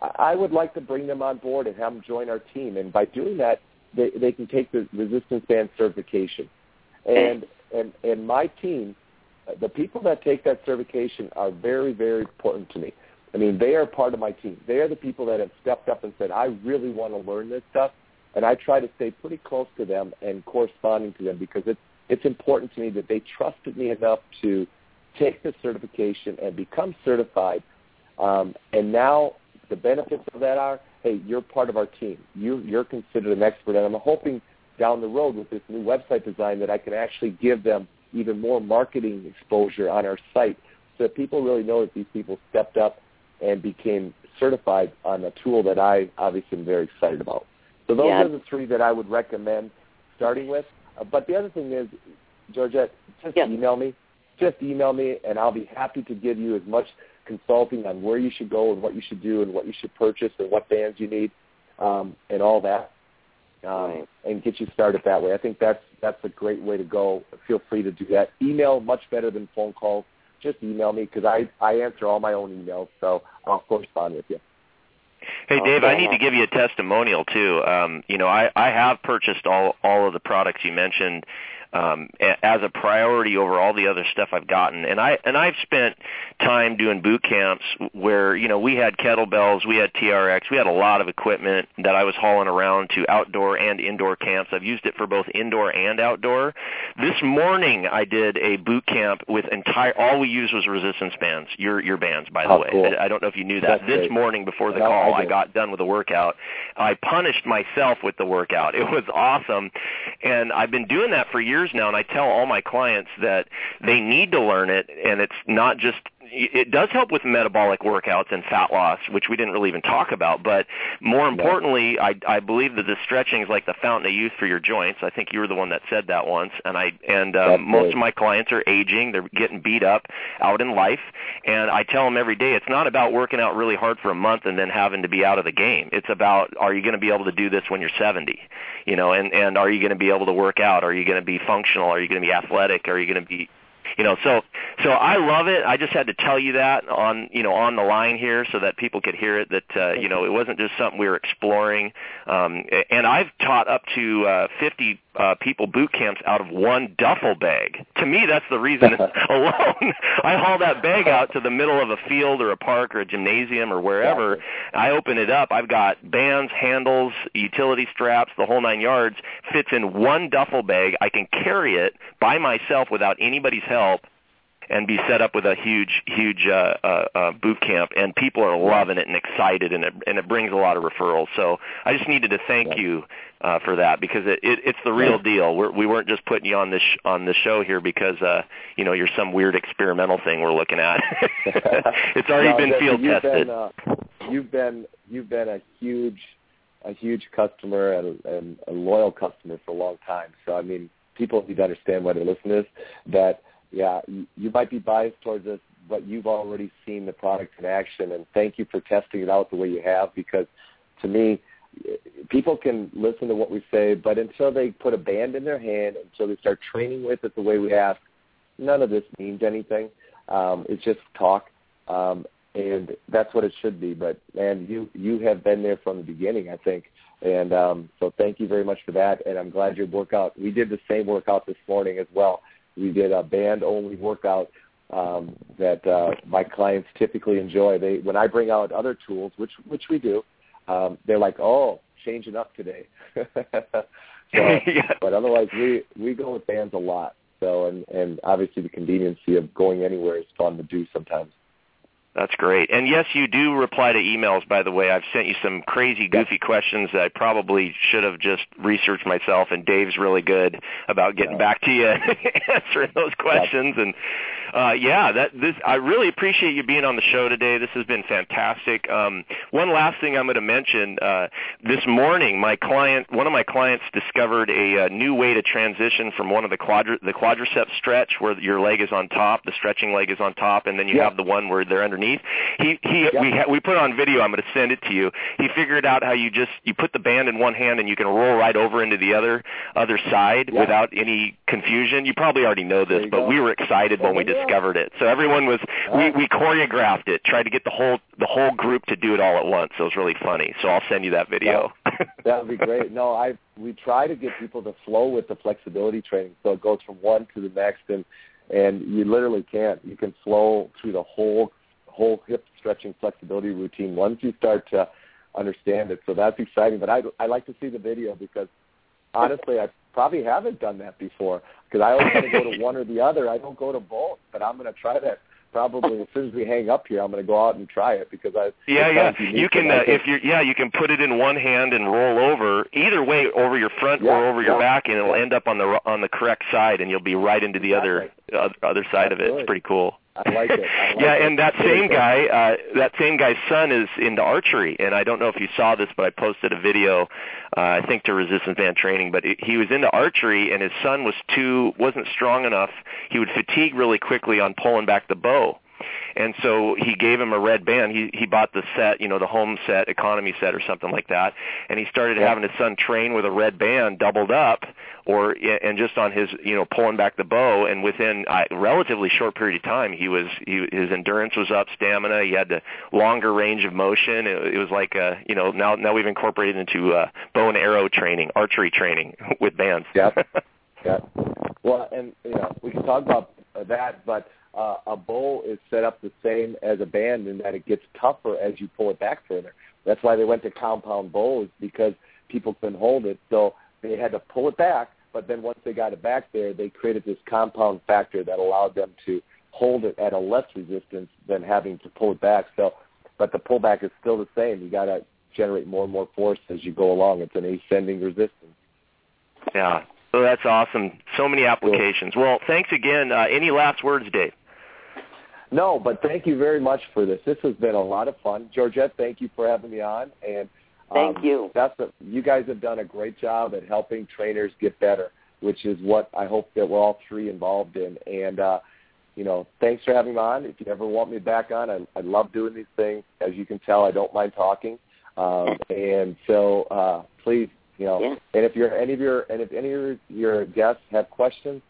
I, I would like to bring them on board and have them join our team. And by doing that, they, they can take the resistance band certification. And, and, and my team, the people that take that certification are very, very important to me. I mean, they are part of my team. They are the people that have stepped up and said, I really want to learn this stuff. And I try to stay pretty close to them and corresponding to them because it's, it's important to me that they trusted me enough to take the certification and become certified. Um, and now the benefits of that are hey, you're part of our team. You, you're considered an expert. And I'm hoping down the road with this new website design that I can actually give them even more marketing exposure on our site so that people really know that these people stepped up and became certified on a tool that I obviously am very excited about. So those yeah. are the three that I would recommend starting with. Uh, but the other thing is, Georgette, just yeah. email me. Just email me, and I'll be happy to give you as much – consulting on where you should go and what you should do and what you should purchase and what bands you need um, and all that, um, right. and get you started that way. I think that's that's a great way to go. Feel free to do that. Email much better than phone calls. Just email me because I I answer all my own emails, so I'll correspond with you. Hey Dave, I need to give you a testimonial too. Um, you know, I, I have purchased all all of the products you mentioned um, as a priority over all the other stuff I've gotten. And I and I've spent time doing boot camps where you know we had kettlebells, we had TRX, we had a lot of equipment that I was hauling around to outdoor and indoor camps. I've used it for both indoor and outdoor. This morning I did a boot camp with entire all we used was resistance bands. Your your bands, by the oh, way. Cool. I, don't know if you knew that. That's this great. morning before the no, call, I, I got done with the workout. I punished myself with the workout. <laughs> It was awesome, and I've been doing that for years years now, and I tell all my clients that they need to learn it, and it's not just it does help with metabolic workouts and fat loss, which we didn't really even talk about. But more importantly, I, I believe that the stretching is like the fountain of youth for your joints. I think you were the one that said that once. And I and um, most of my clients are aging; they're getting beat up out in life. And I tell them every day, it's not about working out really hard for a month and then having to be out of the game. It's about are you going to be able to do this when you're 70? You know, and and are you going to be able to work out? Are you going to be functional? Are you going to be athletic? Are you going to be you know so so i love it i just had to tell you that on you know on the line here so that people could hear it that uh, you know it wasn't just something we were exploring um and i've taught up to uh 50 uh, people boot camps out of one duffel bag. To me, that's the reason <laughs> alone. <laughs> I haul that bag out to the middle of a field or a park or a gymnasium or wherever. I open it up. I've got bands, handles, utility straps, the whole nine yards. Fits in one duffel bag. I can carry it by myself without anybody's help and be set up with a huge, huge uh, uh, uh, boot camp, and people are loving it and excited, and it and it brings a lot of referrals. So I just needed to thank yeah. you uh, for that because it, it it's the real deal. We're, we weren't just putting you on this sh- on the show here because uh, you know you're some weird experimental thing we're looking at. <laughs> it's already no, been field you've tested. Been, uh, you've been you've been a huge a huge customer and, and a loyal customer for a long time. So I mean, people need to understand why they're listening to this. That yeah, you, might be biased towards this, but you've already seen the product in action, and thank you for testing it out the way you have. Because to me, people can listen to what we say, but until they put a band in their hand, until they start training with it the way we ask, none of this means anything. Um, it's just talk, um, and that's what it should be. But man, you you have been there from the beginning, I think, and um, so thank you very much for that. And I'm glad your workout. We did the same workout this morning as well. We did a band-only workout um, that uh, my clients typically enjoy. They when I bring out other tools, which which we do, um, they're like, "Oh, changing up today." <laughs> so, <laughs> yeah. But otherwise, we we go with bands a lot. So and and obviously the conveniency of going anywhere is fun to do sometimes. That's great. And yes, you do reply to emails, by the way. I've sent you some crazy, goofy questions that I probably should have just researched myself, and Dave's really good about getting back to you <laughs> answering those questions. And uh, yeah, that this I really appreciate you being on the show today. This has been fantastic. Um, one last thing I'm going to mention: uh, this morning, my client, one of my clients, discovered a, a new way to transition from one of the quadri- the quadriceps stretch, where your leg is on top, the stretching leg is on top, and then you yeah. have the one where they're underneath. He he yeah. we ha- we put on video. I'm going to send it to you. He figured out how you just you put the band in one hand and you can roll right over into the other other side yeah. without any confusion. You probably already know this, but go. we were excited when we discovered it. So everyone was we we choreographed it, tried to get the whole the whole group to do it all at once. So it was really funny. So I'll send you that video. that would be great. <laughs> No, I we try to get people to flow with the flexibility training, so it goes from one to the next, and and you literally can't. You can flow through the whole whole hip stretching flexibility routine once you start to understand it. So that's exciting. But I I like to see the video because honestly, I probably haven't done that before because I always want to go to one or the other. I don't go to both, but I'm going to try that probably as soon as we hang up here. I'm going to go out and try it because I yeah yeah you can uh, if you yeah you can put it in one hand and roll over either way over your front yeah, or over your back and it'll yeah. end up on the on the correct side and you'll be right into the exactly. other uh, other side of it. It's pretty cool. I like it. I like yeah, it. and that same guy, uh, that same guy's son is into archery, and I don't know if you saw this, but I posted a video, uh, I think to Resistance Band Training, but it, he was into archery, and his son was too wasn't strong enough. He would fatigue really quickly on pulling back the bow. And so he gave him a red band. He he bought the set, you know, the home set, economy set or something like that. And he started Yeah. having his son train with a red band doubled up or and just on his, you know, pulling back the bow and within a relatively short period of time he was he, his endurance was up, stamina, he had the longer range of motion. It, it was like a, you know, now now we've incorporated into uh bow and arrow training, archery training <laughs> with bands. Yeah. <laughs> Yeah. Well, and you know, we can talk about uh, that, but uh, a bow is set up the same as a band in that it gets tougher as you pull it back further. That's why they went to compound bows because people couldn't hold it, so they had to pull it back. But then once they got it back there, they created this compound factor that allowed them to hold it at a less resistance than having to pull it back. So, but the pullback is still the same. You got to generate more and more force as you go along. It's an ascending resistance. Yeah. So that's awesome. So many applications. Well, thanks again. Uh, any last words, Dave? No, but thank you very much for this. This has been a lot of fun. Georgette, thank you for having me on. And um, Thank you. That's a, you guys have done a great job at helping trainers get better, which is what I hope that we're all three involved in. And uh, you know, thanks for having me on. If you ever want me back on, I, I love doing these things. As you can tell, I don't mind talking. Um, and so, uh, please, you know, Yeah. and if you're any of your and if any of your, your guests have questions,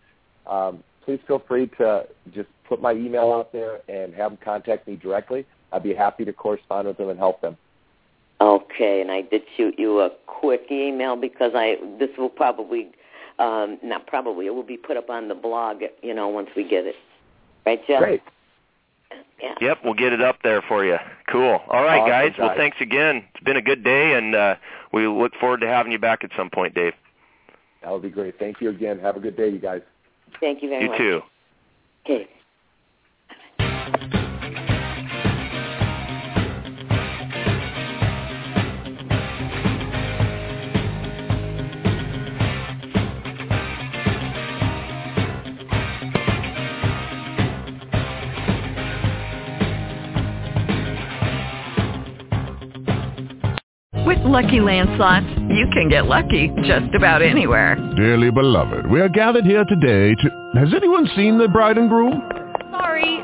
um, please feel free to just put my email out there and have them contact me directly. I'd be happy to correspond with them and help them. Okay, and I did shoot you a quick email because I this will probably um not probably it will be put up on the blog, you know, once we get it. Right, Jeff? Great. Yeah. Yep, we'll get it up there for you. Cool. All right, Awesome, guys. Well, thanks again. It's been a good day, and uh, we look forward to having you back at some point, Dave. That would be great. Thank you again. Have a good day, you guys. Thank you very You much. You too. Okay. With Lucky Land slots, you can get lucky just about anywhere. Dearly beloved, we are gathered here today to... Has anyone seen the bride and groom? Sorry,